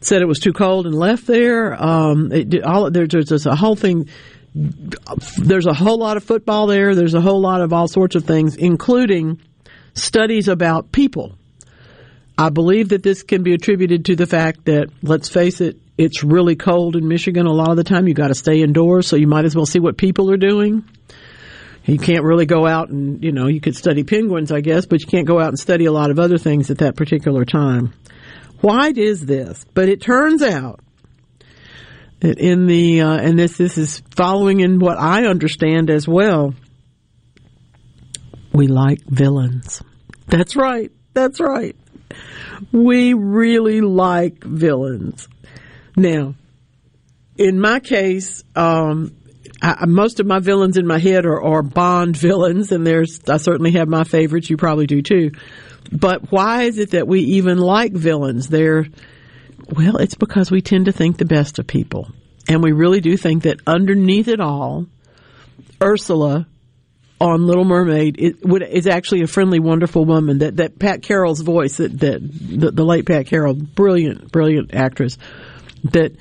said it was too cold and left there. Um, it, all, there's, there's a whole thing. There's a whole lot of football there. There's a whole lot of all sorts of things, including studies about people I believe that this can be attributed to the fact that, let's face it, it's really cold in Michigan a lot of the time. You got to stay indoors, so you might as well see what people are doing. You can't really go out and, you know, you could study penguins, I guess, but you can't go out and study a lot of other things at that particular time. Why is this? But it turns out that In the uh, and this this is following in what I understand as well. We like villains. That's right. That's right. We really like villains. Now, in my case, um, I, most of my villains in my head are, are Bond villains, and there's I certainly have my favorites. You probably do too. But why is it that we even like villains? They're well, it's because we tend to think the best of people, and we really do think that underneath it all, Ursula on Little Mermaid is actually a friendly, wonderful woman. That that Pat Carroll's voice, that that the, the late Pat Carroll, brilliant, brilliant actress, that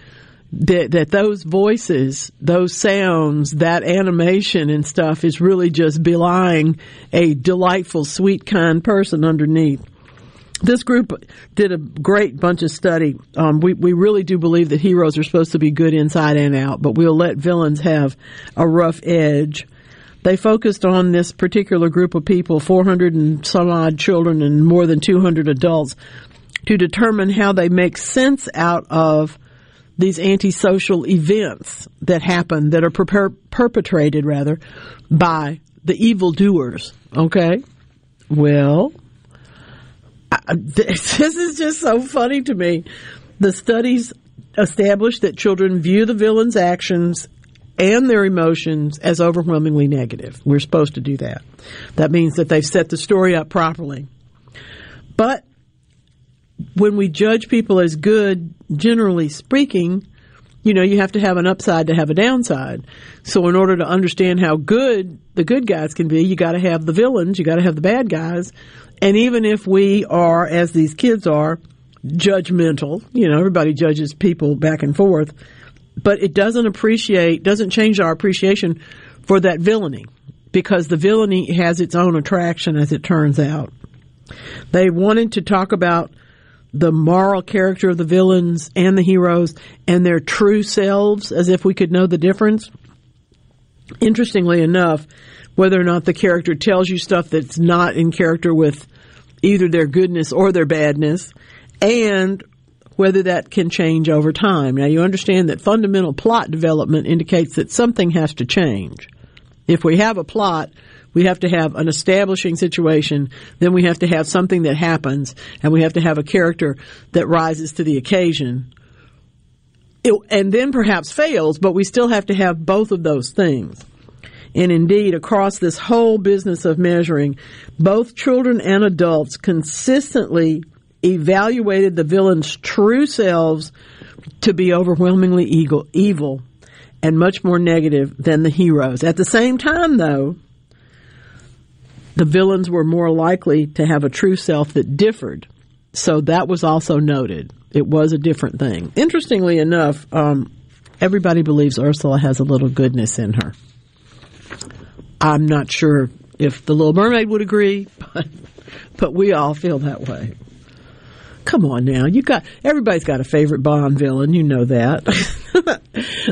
that that those voices, those sounds, that animation and stuff is really just belying a delightful, sweet, kind person underneath. This group did a great bunch of study. Um, we we really do believe that heroes are supposed to be good inside and out, but we'll let villains have a rough edge. They focused on this particular group of people, 400 and some odd children and more than 200 adults, to determine how they make sense out of these antisocial events that happen that are per- perpetrated rather by the evildoers. Okay, well, I, this is just so funny to me. The studies establish that children view the villain's actions and their emotions as overwhelmingly negative. We're supposed to do that. That means that they've set the story up properly. But when we judge people as good, generally speaking, you know, you have to have an upside to have a downside. So in order to understand how good the good guys can be, you got to have the villains, you got to have the bad guys. And even if we are, as these kids are, judgmental, you know, everybody judges people back and forth, but it doesn't appreciate, doesn't change our appreciation for that villainy because the villainy has its own attraction as it turns out. They wanted to talk about the moral character of the villains and the heroes and their true selves as if we could know the difference. Interestingly enough, whether or not the character tells you stuff that's not in character with either their goodness or their badness, and whether that can change over time. Now, you understand that fundamental plot development indicates that something has to change. If we have a plot, we have to have an establishing situation, then we have to have something that happens, and we have to have a character that rises to the occasion. It, and then perhaps fails, but we still have to have both of those things. And indeed, across this whole business of measuring, both children and adults consistently evaluated the villain's true selves to be overwhelmingly evil, evil and much more negative than the heroes. At the same time, though, the villains were more likely to have a true self that differed. So that was also noted. It was a different thing. Interestingly enough, um, everybody believes Ursula has a little goodness in her. I'm not sure if the Little Mermaid would agree, but, but we all feel that way. Come on now, you got everybody's got a favorite Bond villain. You know that.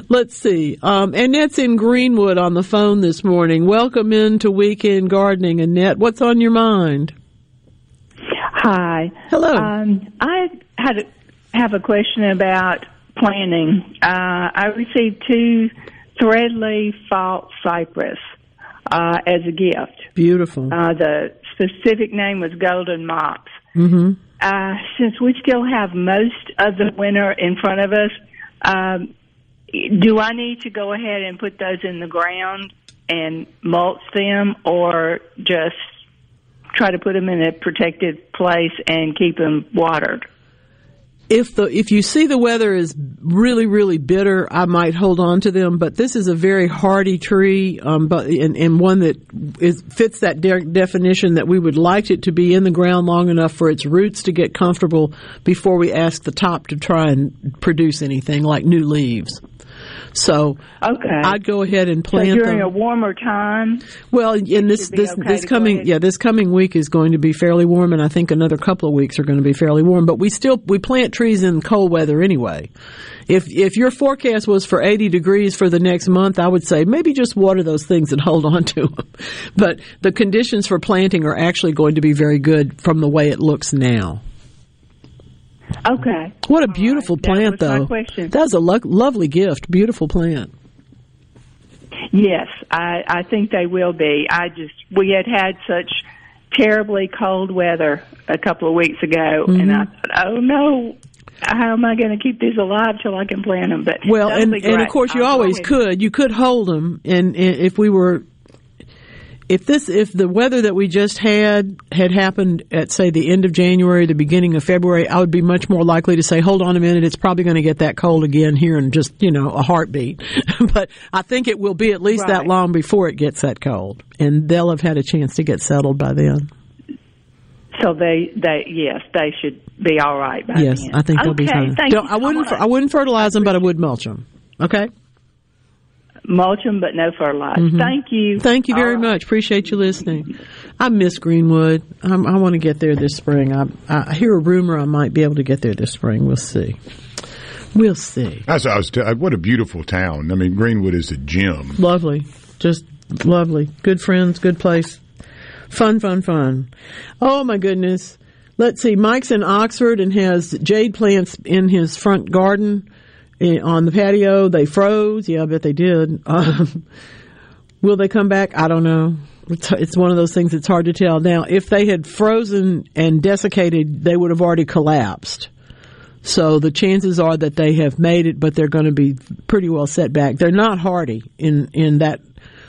Let's see. Um, Annette's in Greenwood on the phone this morning. Welcome into Weekend Gardening, Annette. What's on your mind? Hi. Hello. Um, I had a, have a question about planning. Uh, I received two threadleaf false cypress uh, as a gift. Beautiful. Uh, the specific name was Golden Mops. Mm-hmm. Uh, since we still have most of the winter in front of us, um, do I need to go ahead and put those in the ground and mulch them, or just try to put them in a protected place and keep them watered? If the if you see the weather is really really bitter, I might hold on to them. But this is a very hardy tree, um, but and, and one that is, fits that de- definition that we would like it to be in the ground long enough for its roots to get comfortable before we ask the top to try and produce anything like new leaves. So okay, I'd go ahead and plant so during them. a warmer time. Well, in this this okay this coming yeah this coming week is going to be fairly warm, and I think another couple of weeks are going to be fairly warm. But we still we plant trees in cold weather anyway. If if your forecast was for 80 degrees for the next month, I would say maybe just water those things and hold on to them. But the conditions for planting are actually going to be very good from the way it looks now. Okay. What a beautiful That plant, was my though. question. That's a lo- lovely gift. Beautiful plant. Yes, I, I think they will be. I just we had had such terribly cold weather a couple of weeks ago, and I mm-hmm. thought, oh no, how am I going to keep these alive till I can plant them? But Well, and and of course you I'll always could. You could hold them, and, and if we were, if this, if the weather that we just had had happened at say the end of January, the beginning of February, I would be much more likely to say, hold on a minute, it's probably going to get that cold again here in just you know a heartbeat. but I think it will be at least that long before it gets that cold, and they'll have had a chance to get settled by then. So they, they, yes, they should be all right by yes, then. I think they'll okay, be fine. Thank Don't- you I wouldn't. much. I wouldn't fertilize them, but I would mulch them. Okay. Mulch them, but no fertilizer. Mhm. Thank you. Thank you very All much. Appreciate you listening. I miss Greenwood. I'm, I want to get there this spring. I, I hear a rumor I might be able to get there this spring. We'll see. We'll see. That's what I was. T- what a beautiful town. I mean, Greenwood is a gem. Lovely. Just lovely. Good friends, good place. Fun, fun, fun. Oh my goodness. Let's see. Mike's in Oxford and has jade plants in his front garden on the patio. They froze. Yeah, I bet they did. Um, will they come back? I don't know. It's, it's one of those things that's hard to tell. Now, if they had frozen and desiccated, they would have already collapsed. So the chances are that they have made it, but they're going to be pretty well set back. They're not hardy in in that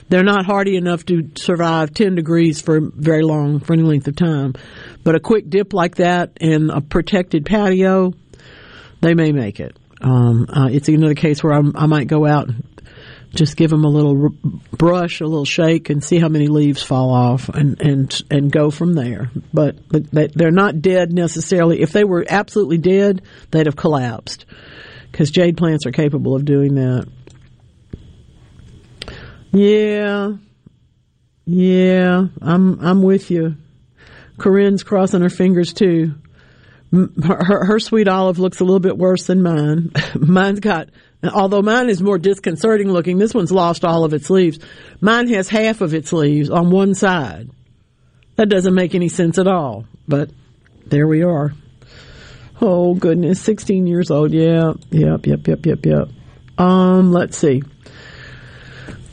they're not hardy enough to survive 10 degrees for very long for any length of time. But a quick dip like that in a protected patio, they may make it. Um, uh, it's another case where I'm, I might go out and just give them a little r- brush, a little shake, and see how many leaves fall off, and and and go from there. But they- they're not dead necessarily. If they were absolutely dead, they'd have collapsed, because jade plants are capable of doing that. Yeah, yeah, I'm I'm with you. Corinne's crossing her fingers too. Her, her sweet olive looks a little bit worse than mine. Mine's got, although mine is more disconcerting looking, this one's lost all of its leaves. Mine has half of its leaves on one side. That doesn't make any sense at all, but there we are. Oh goodness, 16 years old. Yeah, yep, yep, yep, yep, yep. Um, let's see.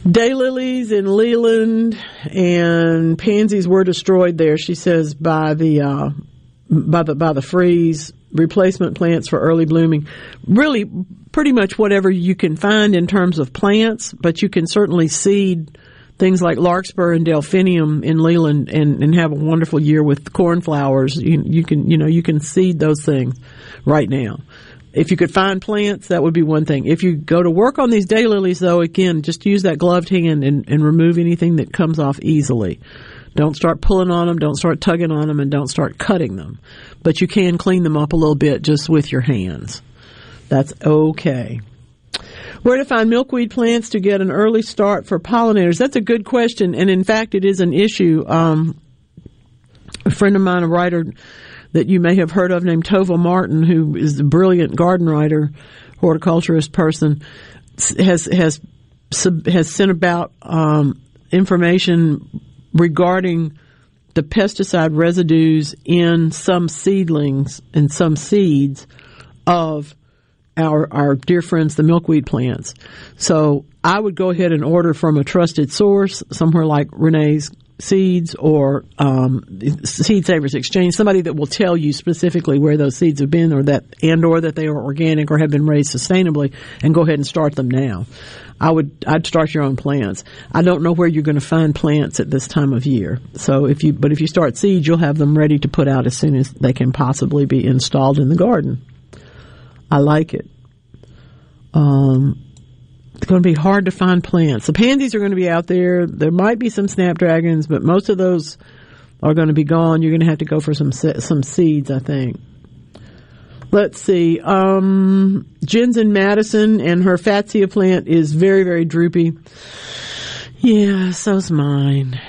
Daylilies in Leland and pansies were destroyed there. She says by the uh, by the by the freeze. Replacement plants for early blooming. Really, pretty much whatever you can find in terms of plants, but you can certainly seed things like larkspur and delphinium in Leland and, and have a wonderful year with cornflowers. You, you can you know you can seed those things right now. If you could find plants, that would be one thing. If you go to work on these daylilies, though, again, just use that gloved hand and, and remove anything that comes off easily. Don't start pulling on them, don't start tugging on them, and don't start cutting them. But you can clean them up a little bit just with your hands. That's okay. Where to find milkweed plants to get an early start for pollinators? That's a good question, and in fact, it is an issue. Um, a friend of mine, a writer that you may have heard of named Tovah Martin, who is a brilliant garden writer, horticulturist person, has has has sent about um, information regarding the pesticide residues in some seedlings and some seeds of our our dear friends the milkweed plants. So I would go ahead and order from a trusted source, somewhere like Renee's Seeds or um, Seed Savers Exchange, somebody that will tell you specifically where those seeds have been, or that and or that they are organic or have been raised sustainably, and go ahead and start them now. I would I'd start your own plants. I don't know where you're going to find plants at this time of year. So if you but if you start seeds, you'll have them ready to put out as soon as they can possibly be installed in the garden. I like it. Um, it's going to be hard to find plants. The pansies are going to be out there. There might be some snapdragons, but most of those are going to be gone. You're going to have to go for some some seeds, I think. Let's see. Um, Jen's in Madison, and her fatsia plant is very, very droopy. Yeah, so's mine.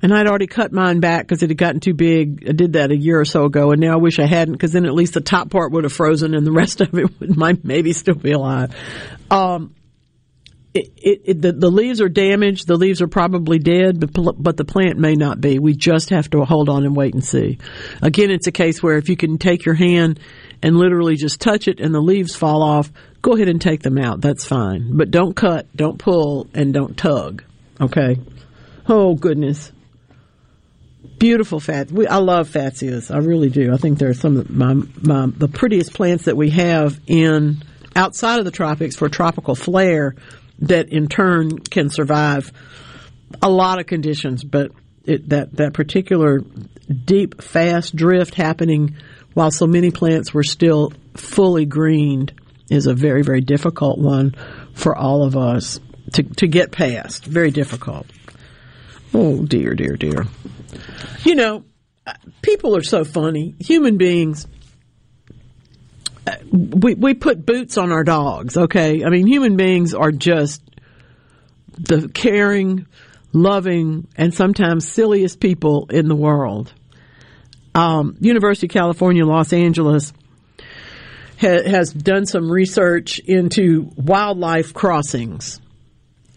And I'd already cut mine back because it had gotten too big. I did that a year or so ago, and now I wish I hadn't because then at least the top part would have frozen and the rest of it would, might maybe still be alive. Um, it, it, the, the leaves are damaged. The leaves are probably dead, but, but the plant may not be. We just have to hold on and wait and see. Again, it's a case where if you can take your hand and literally just touch it and the leaves fall off, go ahead and take them out. That's fine. But don't cut, don't pull, and don't tug. Okay? Oh, goodness. Beautiful fat. I love fatsias. I really do. I think they're some of my, my the prettiest plants that we have in outside of the tropics for tropical flare that in turn can survive a lot of conditions, but it, that that particular deep, fast drift happening while so many plants were still fully greened is a very, very difficult one for all of us to to get past. Very difficult. Oh dear, dear, dear. You know, people are so funny. Human beings we we put boots on our dogs. Okay, I mean human beings are just the caring, loving, and sometimes silliest people in the world. Um, University of California, Los Angeles ha- has done some research into wildlife crossings.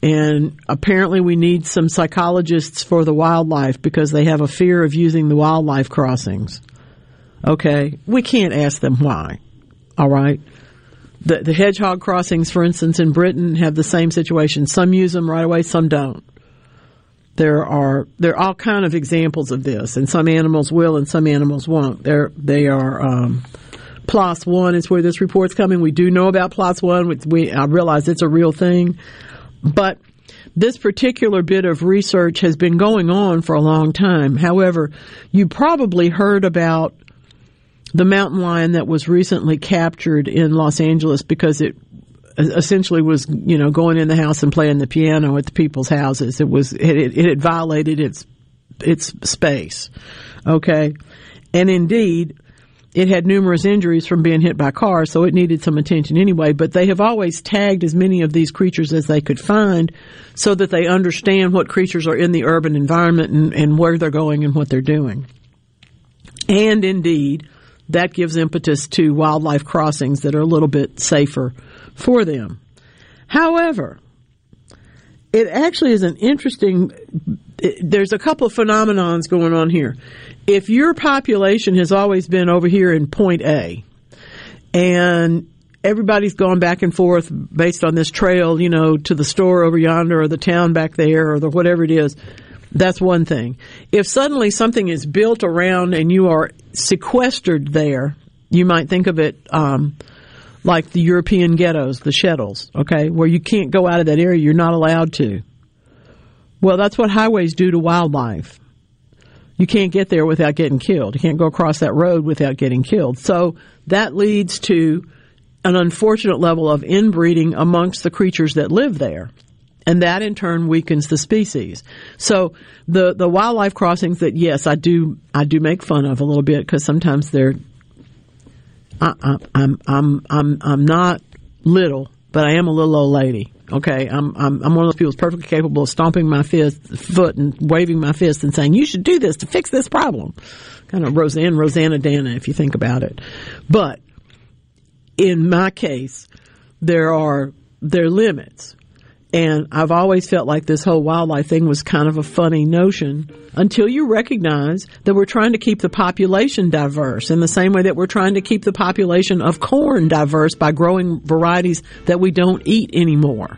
And apparently, we need some psychologists for the wildlife because they have a fear of using the wildlife crossings. Okay, we can't ask them why. All right. The, the hedgehog crossings, for instance, in Britain have the same situation. Some use them right away, some don't. There are there are all kind of examples of this, and some animals will, and some animals won't. They're they are um, PLOS one is where this report's coming. We do know about PLOS one. We, we I realize it's a real thing, but this particular bit of research has been going on for a long time. However, you probably heard about the mountain lion that was recently captured in Los Angeles because it essentially was, you know, going in the house and playing the piano at the people's houses. It was, it, it had violated its, its space. Okay. And indeed, it had numerous injuries from being hit by cars, so it needed some attention anyway. But they have always tagged as many of these creatures as they could find so that they understand what creatures are in the urban environment and, and where they're going and what they're doing. And indeed, that gives impetus to wildlife crossings that are a little bit safer for them. However, it actually is an interesting, there's a couple of phenomenons going on here. If your population has always been over here in point A, and everybody's gone back and forth based on this trail, you know, to the store over yonder or the town back there or the whatever it is, that's one thing. If suddenly something is built around and you are sequestered there, you might think of it um, like the European ghettos, the shtetls, okay, where you can't go out of that area, you're not allowed to. Well, that's what highways do to wildlife. You can't get there without getting killed. You can't go across that road without getting killed. So that leads to an unfortunate level of inbreeding amongst the creatures that live there and that in turn weakens the species. So the the wildlife crossings that yes, I do I do make fun of a little bit because sometimes they're I, I, I'm I'm I'm I'm not little, but I am a little old lady. Okay, I'm I'm I'm one of those people who's perfectly capable of stomping my fist foot and waving my fist and saying you should do this to fix this problem. Kind of Roseanne Roseannadanna if you think about it. But in my case, there are there are limits and I've always felt like this whole wildlife thing was kind of a funny notion until you recognize that we're trying to keep the population diverse in the same way that we're trying to keep the population of corn diverse by growing varieties that we don't eat anymore.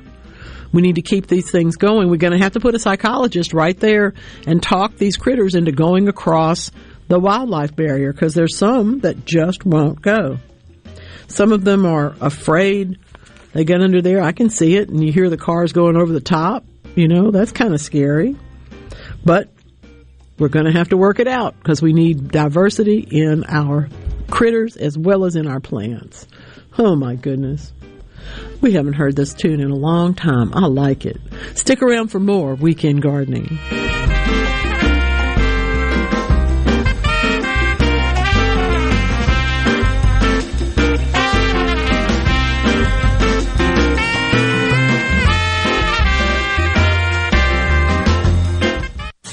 We need to keep these things going. We're going to have to put a psychologist right there and talk these critters into going across the wildlife barrier because there's some that just won't go. Some of them are afraid they get under there. I can see it, and you hear the cars going over the top. You know, that's kind of scary. But we're going to have to work it out because we need diversity in our critters as well as in our plants. Oh my goodness. We haven't heard this tune in a long time. I like it. Stick around for more weekend gardening.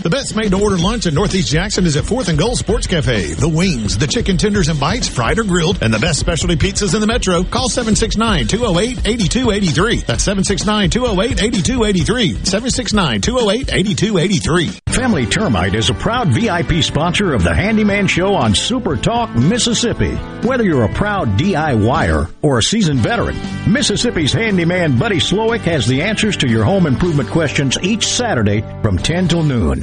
The best made to order lunch in Northeast Jackson is at 4th and Gold Sports Cafe. The wings, the chicken tenders and bites, fried or grilled, and the best specialty pizzas in the metro. Call 769-208-8283. That's 769-208-8283. 769-208-8283. Family Termite is a proud VIP sponsor of the Handyman Show on Super Talk, Mississippi. Whether you're a proud DIYer or a seasoned veteran, Mississippi's handyman Buddy Slowick has the answers to your home improvement questions each Saturday from 10 till noon.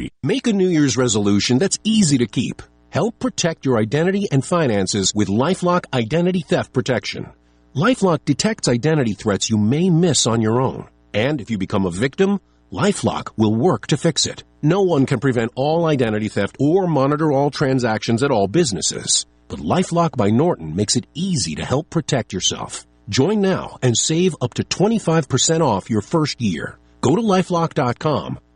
Make a New Year's resolution that's easy to keep. Help protect your identity and finances with LifeLock Identity Theft Protection. LifeLock detects identity threats you may miss on your own. And if you become a victim, LifeLock will work to fix it. No one can prevent all identity theft or monitor all transactions at all businesses. But LifeLock by Norton makes it easy to help protect yourself. Join now and save up to 25% off your first year. Go to lifelock.com.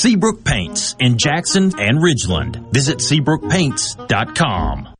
Seabrook Paints in Jackson and Ridgeland. Visit SeabrookPaints.com.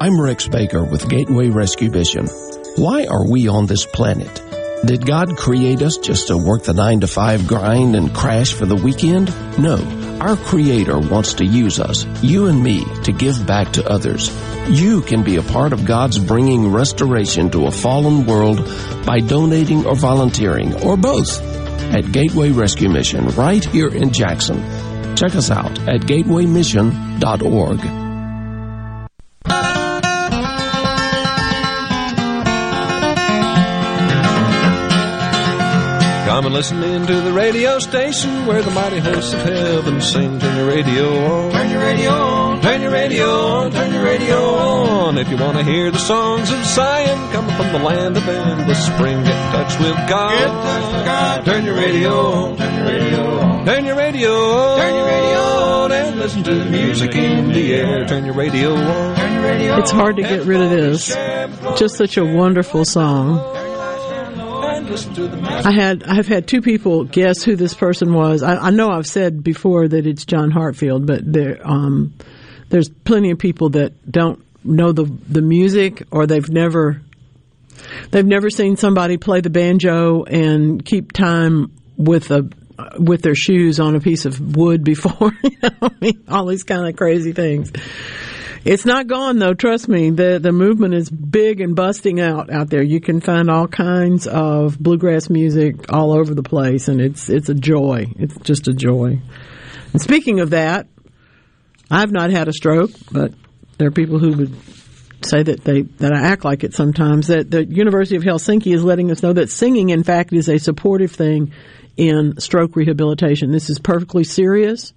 I'm Rex Baker with Gateway Rescue Mission. Why are we on this planet? Did God create us just to work the 9 to 5 grind and crash for the weekend? No. Our Creator wants to use us, you and me, to give back to others. You can be a part of God's bringing restoration to a fallen world by donating or volunteering, or both, at Gateway Rescue Mission right here in Jackson. Check us out at gatewaymission.org. Come and listen in to the radio station where the mighty hosts of heaven sing. Turn your radio on. Turn your radio on. Turn your radio on. Turn your radio on. If you want to hear the songs of Zion coming from the land of endless spring, get in touch with God. Get in touch with God. Turn your radio on. Turn your radio on. Turn your radio on. Turn your radio on. And listen to the music in the air. Turn your radio on. Turn your radio on. It's hard to get rid of this. Just such a wonderful song. I had I've had two people guess who this person was. I, I know I've said before that it's John Hartford, but there um, there's plenty of people that don't know the the music or they've never they've never seen somebody play the banjo and keep time with a with their shoes on a piece of wood before. you know, I mean, all these kind of crazy things. It's not gone though. Trust me. the The movement is big and busting out out there. You can find all kinds of bluegrass music all over the place, and it's it's a joy. It's just a joy. And speaking of that, I've not had a stroke, but there are people who would say that they that I act like it sometimes. That the University of Helsinki is letting us know that singing, in fact, is a supportive thing in stroke rehabilitation. This is perfectly serious,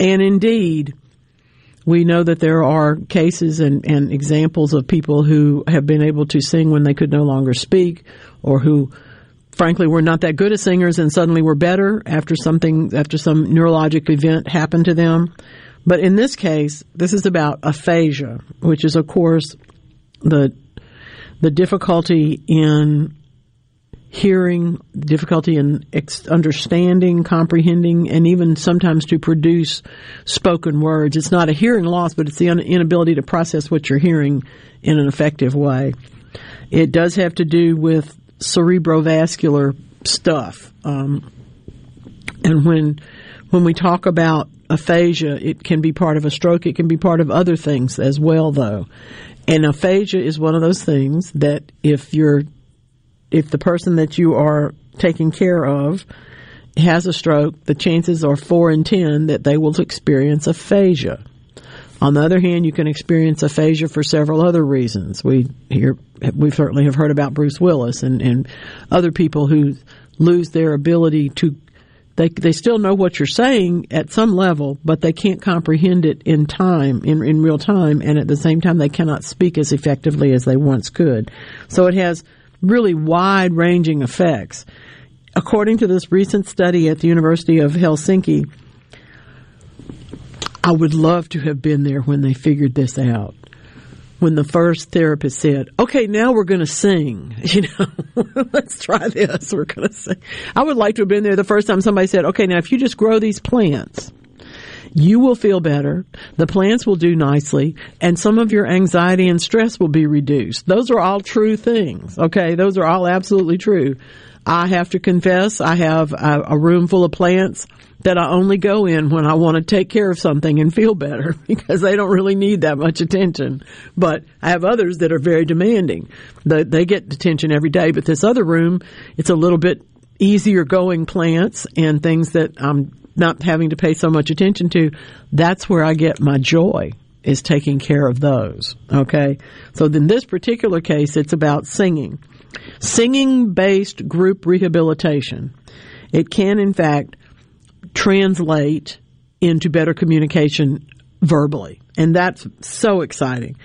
and indeed we know that there are cases and, and examples of people who have been able to sing when they could no longer speak or who frankly were not that good as singers and suddenly were better after something after some neurologic event happened to them. But in this case, this is about aphasia, which is of course the the difficulty in hearing, difficulty in understanding, comprehending, and even sometimes to produce spoken words. It's not a hearing loss, but it's the inability to process what you're hearing in an effective way. It does have to do with cerebrovascular stuff. Um, and when when we talk about aphasia, it can be part of a stroke. It can be part of other things as well, though. And aphasia is one of those things that if you're if the person that you are taking care of has a stroke, the chances are four in ten that they will experience aphasia. On the other hand, you can experience aphasia for several other reasons. We hear, we certainly have heard about Bruce Willis and, and other people who lose their ability to they they still know what you're saying at some level, but they can't comprehend it in time, in in real time, and at the same time they cannot speak as effectively as they once could. So it has really wide ranging effects. According to this recent study at the University of Helsinki, I would love to have been there when they figured this out. When the first therapist said, "Okay, now we're going to sing," you know, let's try this. We're going to sing. I would like to have been there the first time somebody said, "Okay, now if you just grow these plants, you will feel better, the plants will do nicely, and some of your anxiety and stress will be reduced. Those are all true things, okay? Those are all absolutely true. I have to confess, I have a, a room full of plants that I only go in when I want to take care of something and feel better because they don't really need that much attention. But I have others that are very demanding. They, they get attention every day, but this other room, it's a little bit easier going plants and things that I'm not having to pay so much attention to, that's where I get my joy is taking care of those. Okay. So in this particular case, it's about singing. Singing based group rehabilitation. It can in fact translate into better communication verbally. And that's so exciting.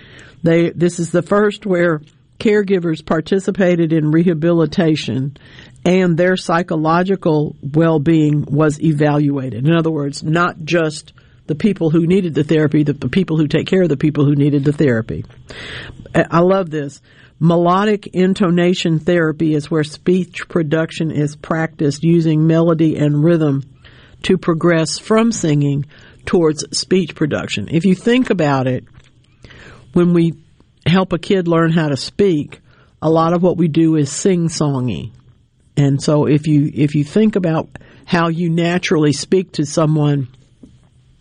They, this is the first where caregivers participated in rehabilitation and their psychological well-being was evaluated. In other words, not just the people who needed the therapy, the, the people who take care of the people who needed the therapy. I love this. Melodic intonation therapy is where speech production is practiced using melody and rhythm to progress from singing towards speech production. If you think about it, when we help a kid learn how to speak, a lot of what we do is sing songy. And so if you if you think about how you naturally speak to someone,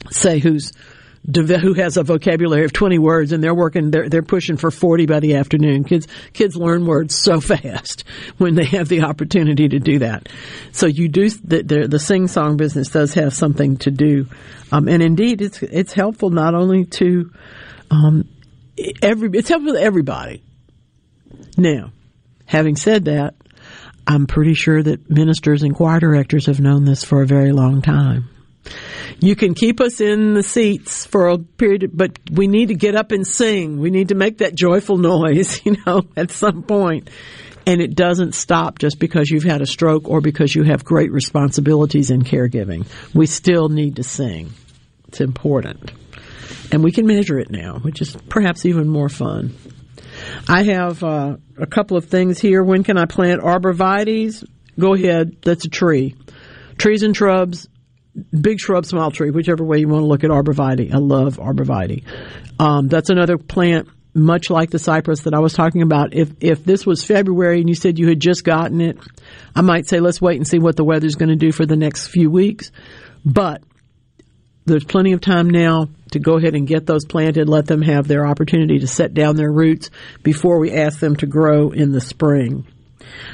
say who's who has a vocabulary of 20 words and they're working they're they're pushing for 40 by the afternoon kids kids learn words so fast when they have the opportunity to do that so you do the the, the sing song business does have something to do um, and indeed it's it's helpful not only to um, every it's helpful to everybody now having said that I'm pretty sure that ministers and choir directors have known this for a very long time. You can keep us in the seats for a period, but we need to get up and sing. We need to make that joyful noise, you know, at some point. And it doesn't stop just because you've had a stroke or because you have great responsibilities in caregiving. We still need to sing. It's important. And we can measure it now, which is perhaps even more fun. I have uh, a couple of things here. When can I plant arborvitaes? Go ahead. That's a tree. Trees and shrubs, big shrub, small tree, whichever way you want to look at arborvitae. I love arborvitae. Um, that's another plant much like the cypress that I was talking about. If if this was February and you said you had just gotten it, I might say let's wait and see what the weather's going to do for the next few weeks. But there's plenty of time now to go ahead and get those planted, let them have their opportunity to set down their roots before we ask them to grow in the spring.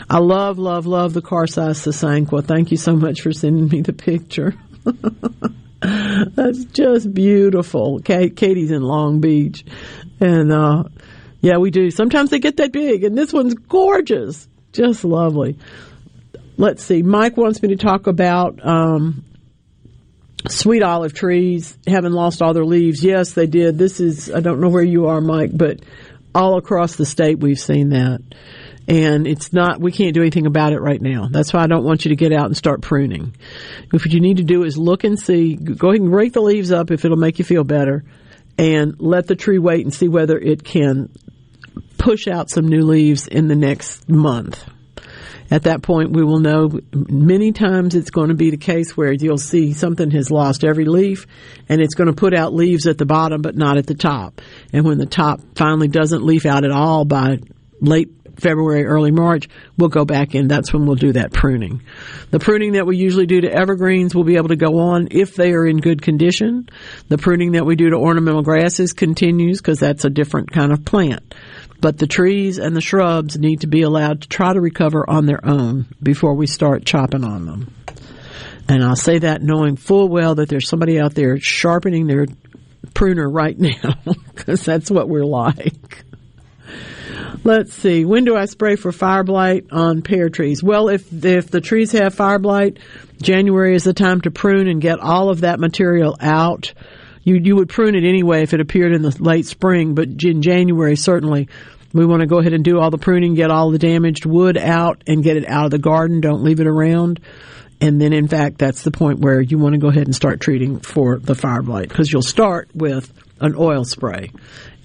I love, love, love the car size Sasanqua. Thank you so much for sending me the picture. That's just beautiful. Katie's in Long Beach. And, uh, yeah, we do. Sometimes they get that big, and this one's gorgeous. Just lovely. Let's see. Mike wants me to talk about um, sweet olive trees having lost all their leaves. Yes, they did. This is, I don't know where you are, Mike, but all across the state we've seen that. And it's not, we can't do anything about it right now. That's why I don't want you to get out and start pruning. If what you need to do is look and see, go ahead and rake the leaves up if it'll make you feel better and let the tree wait and see whether it can push out some new leaves in the next month. At that point, we will know many times it's going to be the case where you'll see something has lost every leaf and it's going to put out leaves at the bottom but not at the top. And when the top finally doesn't leaf out at all by late February, early March, we'll go back in. That's when we'll do that pruning. The pruning that we usually do to evergreens will be able to go on if they are in good condition. The pruning that we do to ornamental grasses continues because that's a different kind of plant. But the trees and the shrubs need to be allowed to try to recover on their own before we start chopping on them. And I'll say that knowing full well that there's somebody out there sharpening their pruner right now because that's what we're like. Let's see. When do I spray for fire blight on pear trees? Well, if if the trees have fire blight, January is the time to prune and get all of that material out. You you would prune it anyway if it appeared in the late spring, but in January certainly we want to go ahead and do all the pruning, get all the damaged wood out and get it out of the garden. Don't leave it around. And then in fact that's the point where you want to go ahead and start treating for the fire blight because you'll start with an oil spray.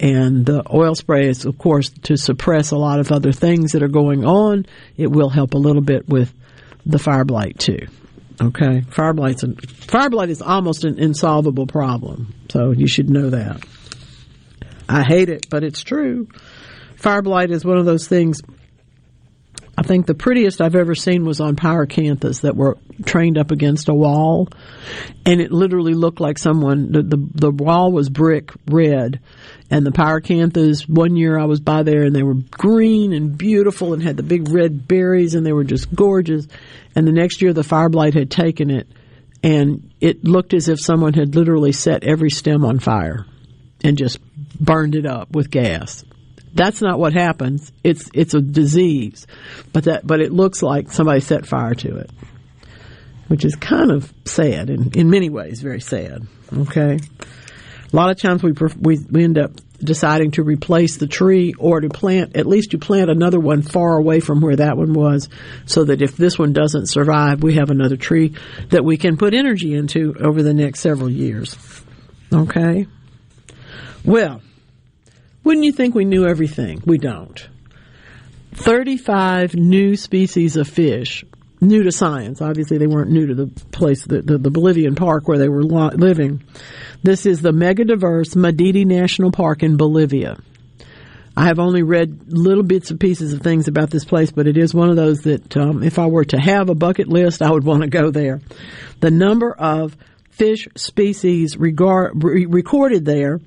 And the oil spray is, of course, to suppress a lot of other things that are going on. It will help a little bit with the fire blight too. Okay, fire blight's a, fire blight is almost an insolvable problem, so you should know that. I hate it, but it's true. Fire blight is one of those things I think the prettiest I've ever seen was on pyracanthas that were trained up against a wall, and it literally looked like someone. The the, the wall was brick red, and the pyracanthas. One year I was by there, and they were green and beautiful, and had the big red berries, and they were just gorgeous. And the next year, the fire blight had taken it, and it looked as if someone had literally set every stem on fire, and just burned it up with gas. That's not what happens. It's it's a disease, but that but it looks like somebody set fire to it, which is kind of sad in in many ways, very sad. Okay, a lot of times we we we end up deciding to replace the tree or to plant at least you plant another one far away from where that one was so that if this one doesn't survive we have another tree that we can put energy into over the next several years. Okay? Well wouldn't you think we knew everything? We don't. 35 new species of fish, new to science. Obviously, they weren't new to the place, the, the, the Bolivian park where they were living. This is the megadiverse Madidi National Park in Bolivia. I have only read little bits and pieces of things about this place, but it is one of those that um, if I were to have a bucket list, I would want to go there. The number of fish species regard, re- recorded there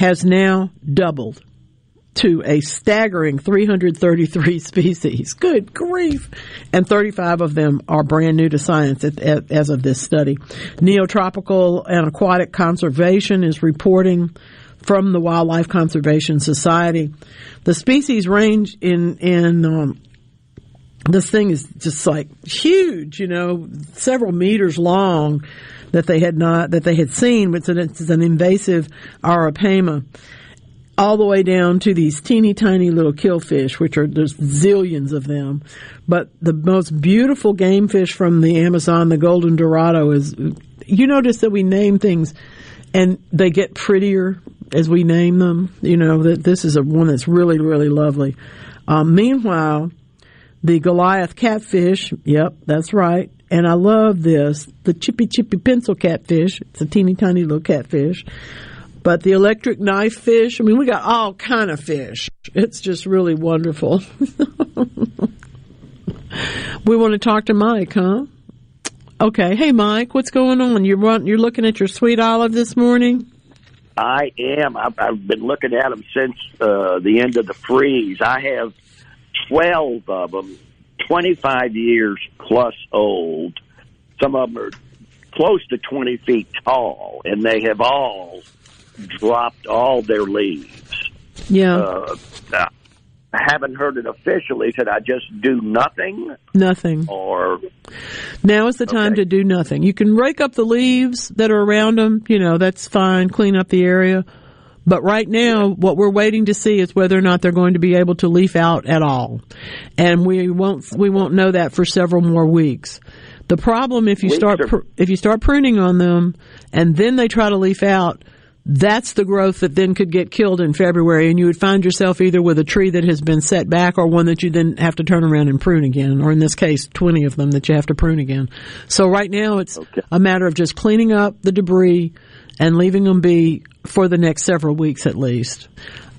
has now doubled to a staggering 333 species. Good grief. And 35 of them are brand new to science as of this study. Neotropical and Aquatic Conservation is reporting from the Wildlife Conservation Society. The species range in, in, um, this thing is just like huge, you know, several meters long that they had not that they had seen, which is an invasive arapaima, all the way down to these teeny tiny little killifish, which are there's zillions of them. But the most beautiful game fish from the Amazon, the golden dorado, is you notice that we name things and they get prettier as we name them. You know that this is a one that's really really lovely. Um, meanwhile, the Goliath catfish, yep, that's right, and I love this. The chippy chippy pencil catfish. It's a teeny tiny little catfish. But the electric knife fish, I mean, we got all kind of fish. It's just really wonderful. we want to talk to Mike, huh? Okay. Hey, Mike, what's going on? You're you're looking at your sweet olive this morning. I am. I've, I've been looking at them since uh, the end of the freeze. I have 12 of them, 25 years plus old. Some of them are close to 20 feet tall, and they have all dropped all their leaves. Yeah. Uh, I haven't heard it officially. Should I just do nothing? Nothing. Or Now is the time to do nothing. You can rake up the leaves that are around them. You know, that's fine. Clean up the area. But right now, what we're waiting to see is whether or not they're going to be able to leaf out at all. And we won't, we won't know that for several more weeks. The problem if you start, if you start pruning on them and then they try to leaf out, that's the growth that then could get killed in February and you would find yourself either with a tree that has been set back or one that you then have to turn around and prune again, or in this case, 20 of them that you have to prune again. So right now it's a matter of just cleaning up the debris and leaving them be for the next several weeks at least.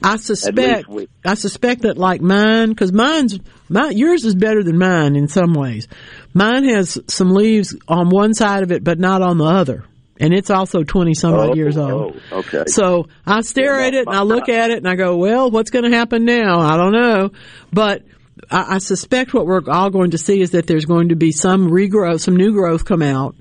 I suspect. I suspect that like mine, cause mine's, my, yours is better than mine in some ways. Mine has some leaves on one side of it, but not on the other. And it's also 20 some odd Oh, years old. oh, okay. So I stare at it and I look at it and I go, well, what's going to happen now? I don't know. But I, I suspect what we're all going to see is that there's going to be some regrowth, some new growth come out,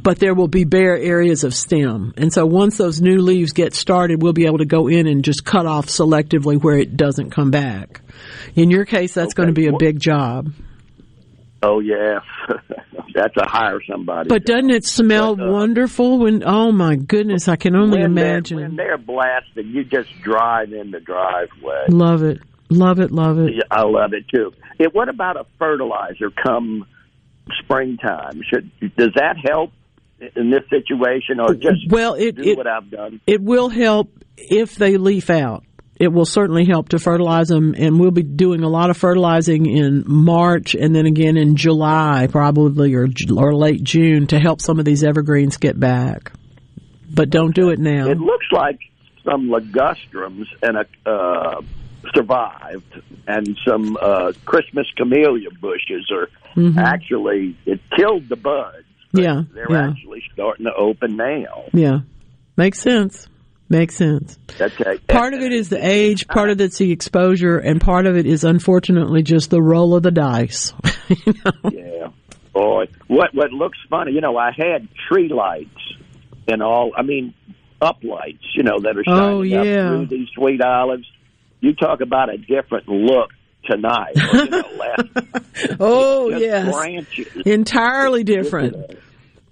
but there will be bare areas of stem. And so once those new leaves get started, we'll be able to go in and just cut off selectively where it doesn't come back. In your case, that's going to be a big job. Oh yeah, that's a hire somebody. But doesn't it smell uh, wonderful when, oh my goodness, I can only when imagine. They're, when they're blasted, you just drive in the driveway. Love it. Love it, love it. Yeah, I love it too. Yeah, what about a fertilizer come springtime? Should does that help in this situation, or just Well, it- do it- what I've done? It will help if they leaf out. It will certainly help to fertilize them, and we'll be doing a lot of fertilizing in March and then again in July, probably or or late June, to help some of these evergreens get back. But don't do it now. It looks like some ligustrums and a uh, survived, and some uh, Christmas camellia bushes are Mhm. actually it killed the buds. Yeah, They're yeah, actually starting to open now. yeah. Makes sense. Makes sense. Okay. Part of it is the age, part of it's the exposure, and part of it is unfortunately just the roll of the dice. Yeah. Boy, what what looks funny, you know, I had tree lights and all. I mean, up lights, you know, that are oh, shining Oh, up yeah. through these sweet olives. You talk about a different look tonight. Or, you know, last, oh yes, branches. entirely different.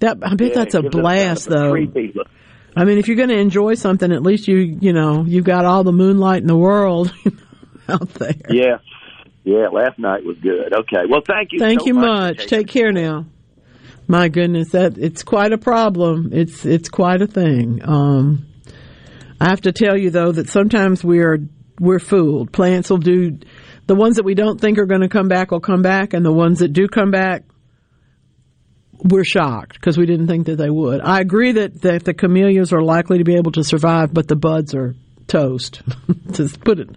That I bet Yeah, that's a it gives it blast, kind of a though. creepy. I mean, if you're going to enjoy something, at least you you know you've got all the moonlight in the world out there. Yes. Yeah, last night was good. Okay. Well, thank you. Thank so you much. much. Take care now. My goodness, that it's quite a problem. It's it's quite a thing. Um, I have to tell you though that sometimes we are we're fooled. Plants will do the ones that we don't think are going to come back will come back, and the ones that do come back, we're shocked because we didn't think that they would. I agree that that the camellias are likely to be able to survive, but the buds are toast. to put it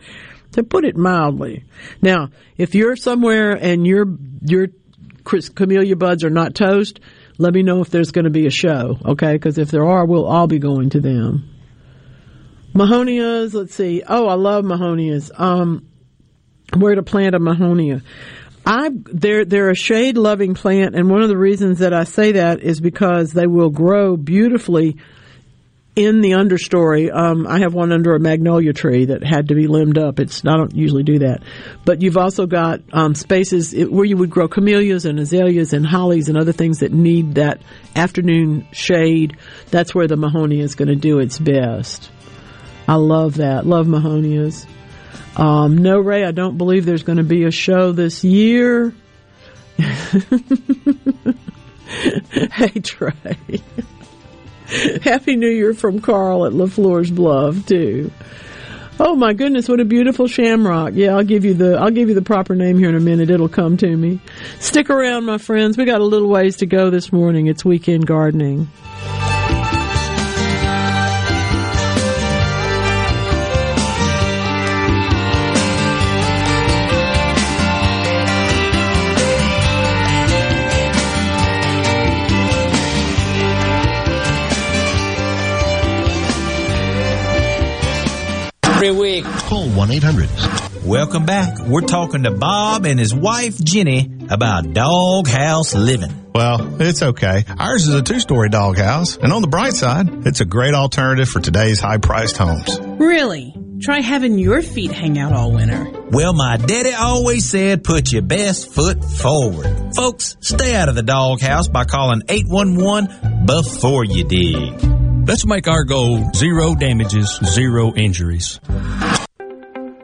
to put it mildly. Now, if you're somewhere and your your camellia buds are not toast, let me know if there's going to be a show, okay? Because if there are, we'll all be going to them. Mahonias, let's see. Oh, I love mahonias. Um, where to plant a mahonia? I they're they're a shade loving plant, and one of the reasons that I say that is because they will grow beautifully in the understory. Um, I have one under a magnolia tree that had to be limbed up. It's I don't usually do that, but you've also got um, spaces where you would grow camellias and azaleas and hollies and other things that need that afternoon shade. That's where the mahonia is going to do its best. I love that. Love mahonias. Um, no, Ray, I don't believe there's going to be a show this year. hey, Trey. Happy New Year from Carl at LaFleur's Bluff too. Oh my goodness, what a beautiful shamrock. Yeah, I'll give you the I'll give you the proper name here in a minute. It'll come to me. Stick around, my friends. We got a little ways to go this morning. It's weekend gardening. 1 800. Welcome back. We're talking to Bob and his wife Jenny about doghouse living. Well, it's okay. Ours is a two story doghouse, and on the bright side, it's a great alternative for today's high priced homes. Really? Try having your feet hang out all winter. Well, my daddy always said put your best foot forward. Folks, stay out of the doghouse by calling 811 before you dig. Let's make our goal zero damages, zero injuries.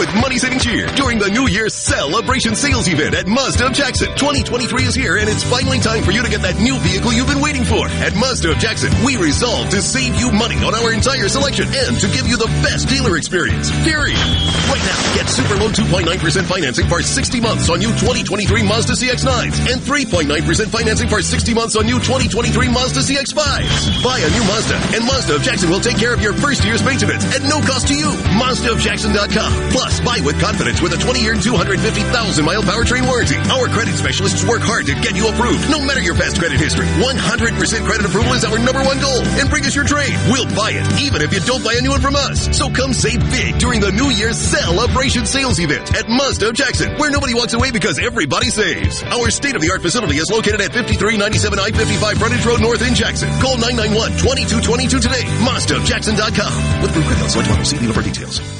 with money saving cheer during the New Year's Celebration Sales Event at Mazda of Jackson. 2023 is here and it's finally time for you to get that new vehicle you've been waiting for. At Mazda of Jackson, we resolve to save you money on our entire selection and to give you the best dealer experience. Period. Right now, get super low 2.9% financing for 60 months on new 2023 Mazda CX-9s and 3.9% financing for 60 months on new 2023 Mazda CX-5s. Buy a new Mazda and Mazda of Jackson will take care of your first year's maintenance at no cost to you. MazdaofJackson.com. Plus, buy with confidence with a 20-year, 250,000-mile powertrain warranty. Our credit specialists work hard to get you approved, no matter your past credit history. 100% credit approval is our number one goal. And bring us your trade. We'll buy it, even if you don't buy a new one from us. So come save big during the New Year's Celebration Sales Event at Mazda of Jackson, where nobody walks away because everybody saves. Our state-of-the-art facility is located at 5397 I-55 Frontage Road North in Jackson. Call 991-2222 today. MazdaofJackson.com. With Credit, select model. See dealer for details.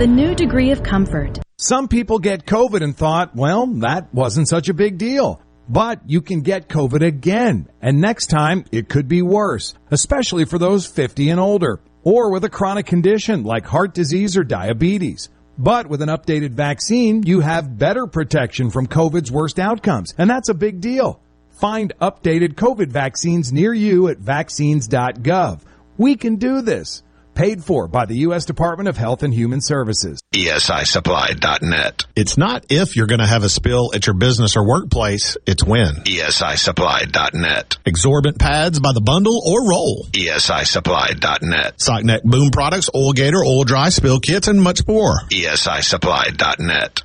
The new degree of comfort. Some people get COVID and thought, well, that wasn't such a big deal. But you can get COVID again, and next time it could be worse, especially for those 50 and older, or with a chronic condition like heart disease or diabetes. But with an updated vaccine, you have better protection from COVID's worst outcomes, and that's a big deal. Find updated COVID vaccines near you at vaccines.gov. We can do this. Paid for by the U.S. Department of Health and Human Services. ESISupply.net. It's not if you're going to have a spill at your business or workplace, it's when. ESISupply.net. Absorbent pads by the bundle or roll. ESISupply.net. Sockneck boom products, oil gator, oil dry, spill kits, and much more. ESISupply.net.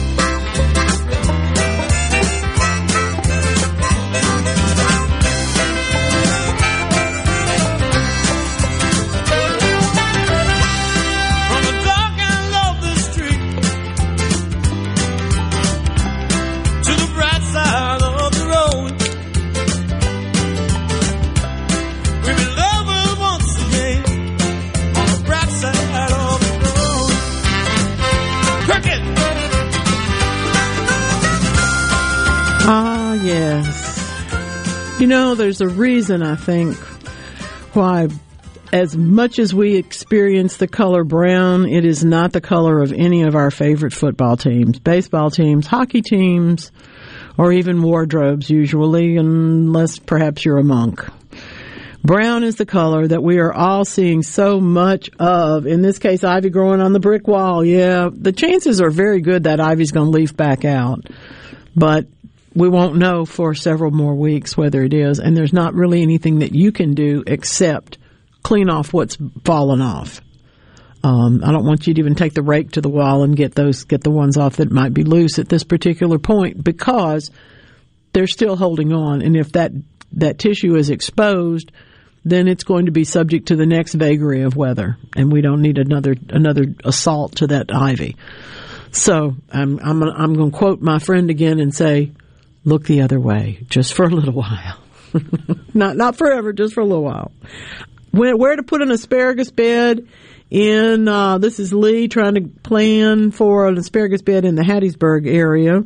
You know, there's a reason, I think, why as much as we experience the color brown, it is not the color of any of our favorite football teams, baseball teams, hockey teams, or even wardrobes usually, unless perhaps you're a monk. Brown is the color that we are all seeing so much of. In this case, ivy growing on the brick wall. Yeah, the chances are very good that ivy's going to leaf back out. But we won't know for several more weeks whether it is. And there's not really anything that you can do except clean off what's fallen off. Um, I don't want you to even take the rake to the wall and get those, get the ones off that might be loose at this particular point because they're still holding on. And if that, that tissue is exposed, then it's going to be subject to the next vagary of weather, and we don't need another another assault to that ivy. So I'm I'm I'm going to quote my friend again and say, look the other way, just for a little while, not not forever, just for a little while. Where, where to put an asparagus bed in? Uh, this is Lee trying to plan for an asparagus bed in the Hattiesburg area.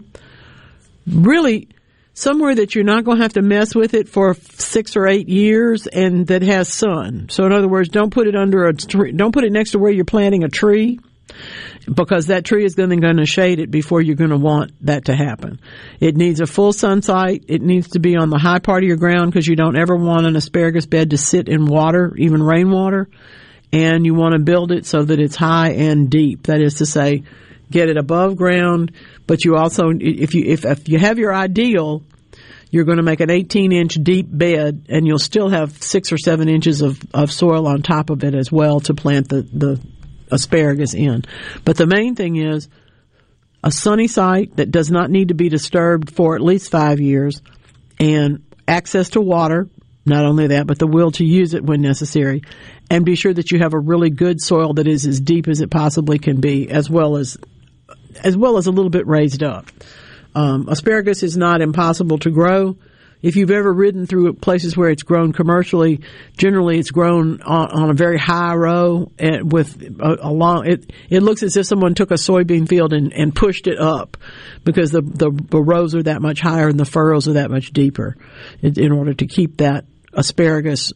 Really somewhere that you're not going to have to mess with it for six or eight years and that has sun. So in other words, don't put it under a tree, don't put it next to where you're planting a tree because that tree is going to, going to shade it before you're going to want that to happen. It needs a full sun site. It needs to be on the high part of your ground because you don't ever want an asparagus bed to sit in water, even rainwater. And you want to build it so that it's high and deep. That is to say, get it above ground, but you also, if you, if, if you have your ideal, you're going to make an 18 inch deep bed and you'll still have six or seven inches of, of soil on top of it as well to plant the, the asparagus in. But the main thing is a sunny site that does not need to be disturbed for at least five years and access to water. Not only that, but the will to use it when necessary. And be sure that you have a really good soil that is as deep as it possibly can be, as well as as well as a little bit raised up. Um, asparagus is not impossible to grow. If you've ever ridden through places where it's grown commercially, generally it's grown on, on a very high row and with a, a, long. It it looks as if someone took a soybean field and, and pushed it up because the, the, the rows are that much higher and the furrows are that much deeper, in, in order to keep that asparagus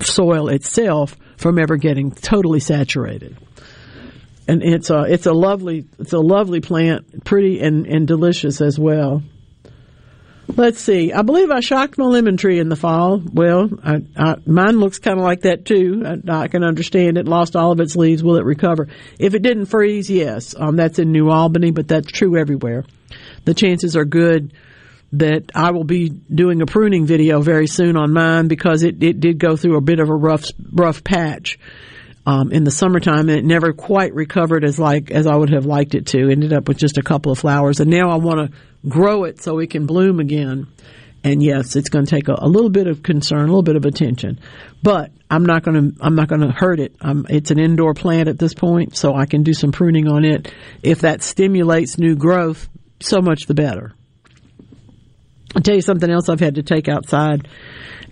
soil itself from ever getting totally saturated and it's a it's a lovely it's a lovely plant, pretty and and delicious as well. Let's see. I believe I shocked my lemon tree in the fall. Well, I, I, mine looks kind of like that too. I, I, can understand it lost all of its leaves. Will it recover? If it didn't freeze, yes. Um, that's in New Albany, but that's true everywhere. The chances are good that I will be doing a pruning video very soon on mine because it, it did go through a bit of a rough rough patch um, in the summertime, and it never quite recovered as like as I would have liked it to. Ended up with just a couple of flowers, and now I want to grow it so it can bloom again. And yes, it's going to take a, a, little bit of concern, a little bit of attention, but I'm not going to I'm not going to hurt it. Um, it's an indoor plant at this point, so I can do some pruning on it. If that stimulates new growth, so much the better. I'll tell you something else I've had to take outside,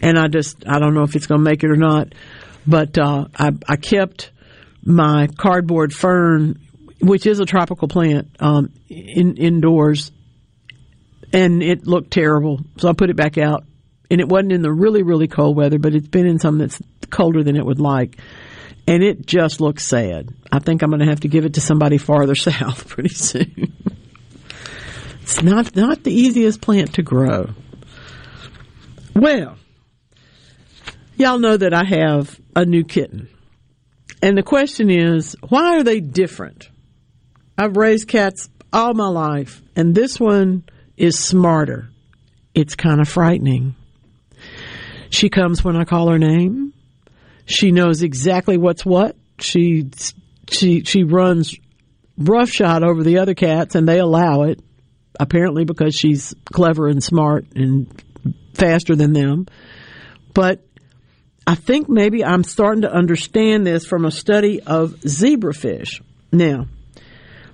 and I just I don't know if it's going to make it or not. But uh, I, I kept my cardboard fern, which is a tropical plant, um, in, indoors, and it looked terrible. So I put it back out, and it wasn't in the really really cold weather, but it's been in some that's colder than it would like, and it just looks sad. I think I'm going to have to give it to somebody farther south pretty soon. it's not not the easiest plant to grow. Well, Y'all know that I have a new kitten. And the question is, why are they different? I've raised cats all my life, and this one is smarter. It's kind of frightening. She comes when I call her name. She knows exactly what's what. She she she runs roughshod over the other cats, and they allow it. Apparently, because she's clever and smart and faster than them. But I think maybe I'm starting to understand this from a study of zebrafish. Now,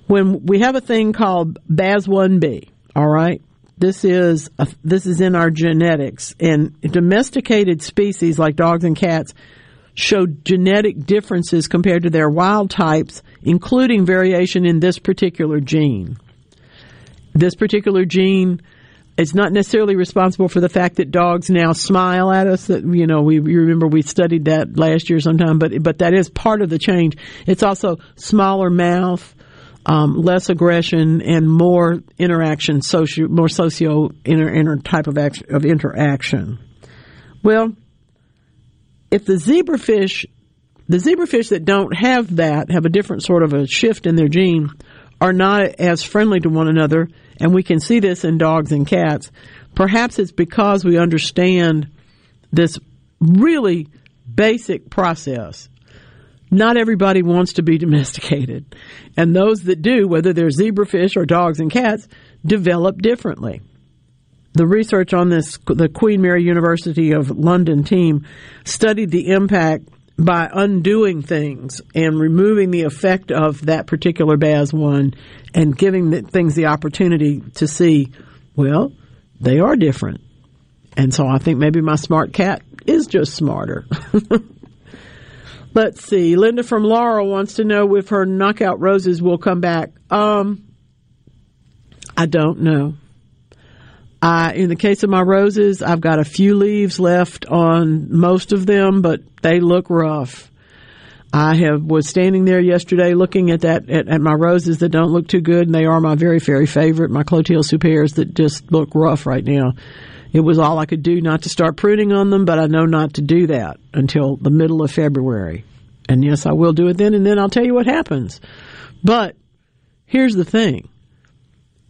when we have a thing called BAZ1B, all right, this is a, this is in our genetics, and domesticated species like dogs and cats show genetic differences compared to their wild types, including variation in this particular gene. This particular gene it's not necessarily responsible for the fact that dogs now smile at us. That you know, we you remember we studied that last year sometime, but but that is part of the change. It's also smaller mouth, um, less aggression, and more interaction, socio more socio inter, inter type of of interaction. Well, if the zebrafish, the zebrafish that don't have that, have a different sort of a shift in their gene, are not as friendly to one another, and we can see this in dogs and cats. Perhaps it's because we understand this really basic process. Not everybody wants to be domesticated. And those that do, whether they're zebrafish or dogs and cats, develop differently. The research on this, the Queen Mary University of London team studied the impact by undoing things and removing the effect of that particular BAS1 and giving the, things the opportunity to see, well, they are different. And so I think maybe my smart cat is just smarter. Let's see. Linda from Laurel wants to know if her knockout roses will come back. Um, I don't know. I, in the case of my roses, I've got a few leaves left on most of them, but they look rough. I have was standing there yesterday looking at that at, at, my roses that don't look too good, and they are my very very favorite, my Clotilde Souperts that just look rough right now. It was all I could do not to start pruning on them, but I know not to do that until the middle of February. And yes, I will do it then, and then I'll tell you what happens. But here's the thing: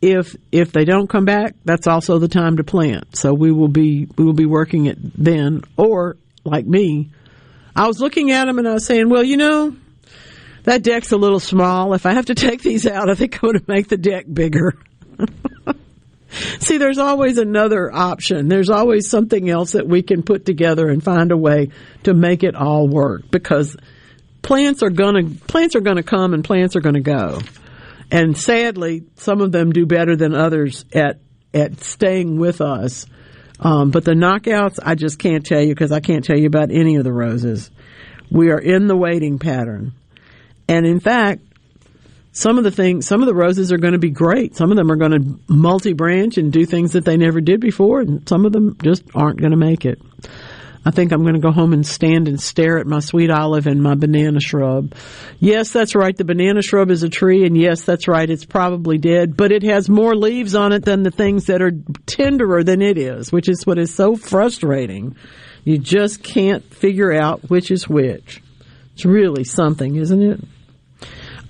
if if they don't come back, that's also the time to plant. So we will be we will be working it then, or like me, I was looking at them and I was saying, well, you know, that deck's a little small. If I have to take these out, I think I'm going to make the deck bigger. See, there's always another option. There's always something else that we can put together and find a way to make it all work because plants are going to plants are to come and plants are going to go. And sadly, some of them do better than others at at staying with us. Um, but the knockouts, I just can't tell you because I can't tell you about any of the roses. We are in the waiting pattern. And in fact, some of the things, some of the roses are going to be great. Some of them are going to multi branch and do things that they never did before, and some of them just aren't going to make it. I think I'm going to go home and stand and stare at my sweet olive and my banana shrub. Yes, that's right. The banana shrub is a tree, and yes, that's right. It's probably dead, but it has more leaves on it than the things that are tenderer than it is, which is what is so frustrating. You just can't figure out which is which. It's really something, isn't it?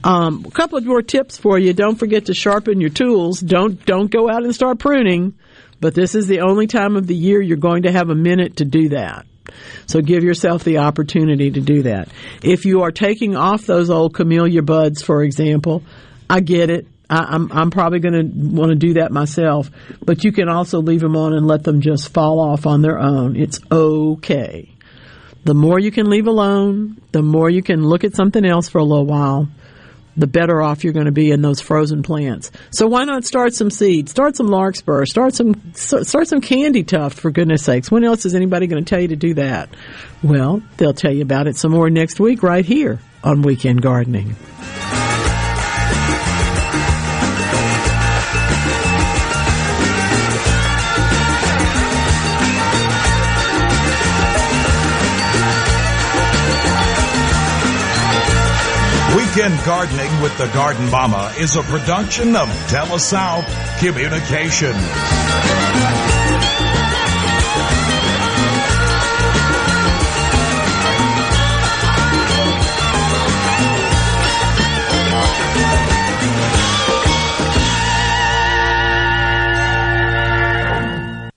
Um, a couple of more tips for you. Don't forget to sharpen your tools. Don't don't go out and start pruning. But this is the only time of the year you're going to have a minute to do that. So give yourself the opportunity to do that. If you are taking off those old camellia buds, for example, I get it. I, I'm, I'm probably going to want to do that myself, but you can also leave them on and let them just fall off on their own. It's okay. The more you can leave alone, the more you can look at something else for a little while the better off you're going to be in those frozen plants. So why not start some seeds? Start some larkspur. Start some start some candy tuft for goodness sakes. When else is anybody going to tell you to do that? Well, they'll tell you about it some more next week right here on Weekend Gardening. Weekend Gardening with the Garden Mama is a production of TeleSouth Communication.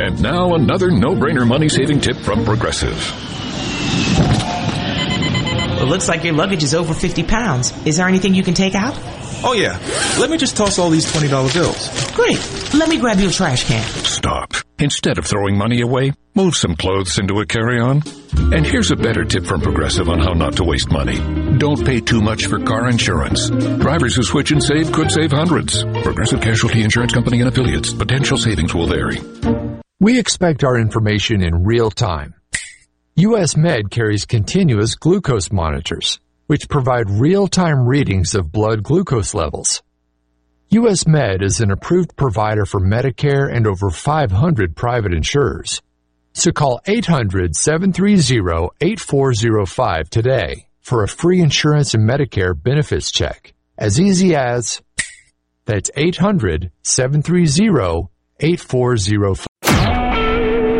And now another no-brainer money-saving tip from Progressive. It looks like your luggage is over 50 pounds. Is there anything you can take out? Oh yeah. Let me just toss all these $20 bills. Great. Let me grab you a trash can. Stop. Instead of throwing money away, move some clothes into a carry-on. And here's a better tip from Progressive on how not to waste money. Don't pay too much for car insurance. Drivers who switch and save could save hundreds. Progressive Casualty Insurance Company and affiliates. Potential savings will vary. We expect our information in real time. US Med carries continuous glucose monitors, which provide real-time readings of blood glucose levels. US Med is an approved provider for Medicare and over 500 private insurers. So call 800-730-8405 today for a free insurance and Medicare benefits check. As easy as that's 800-730-8405.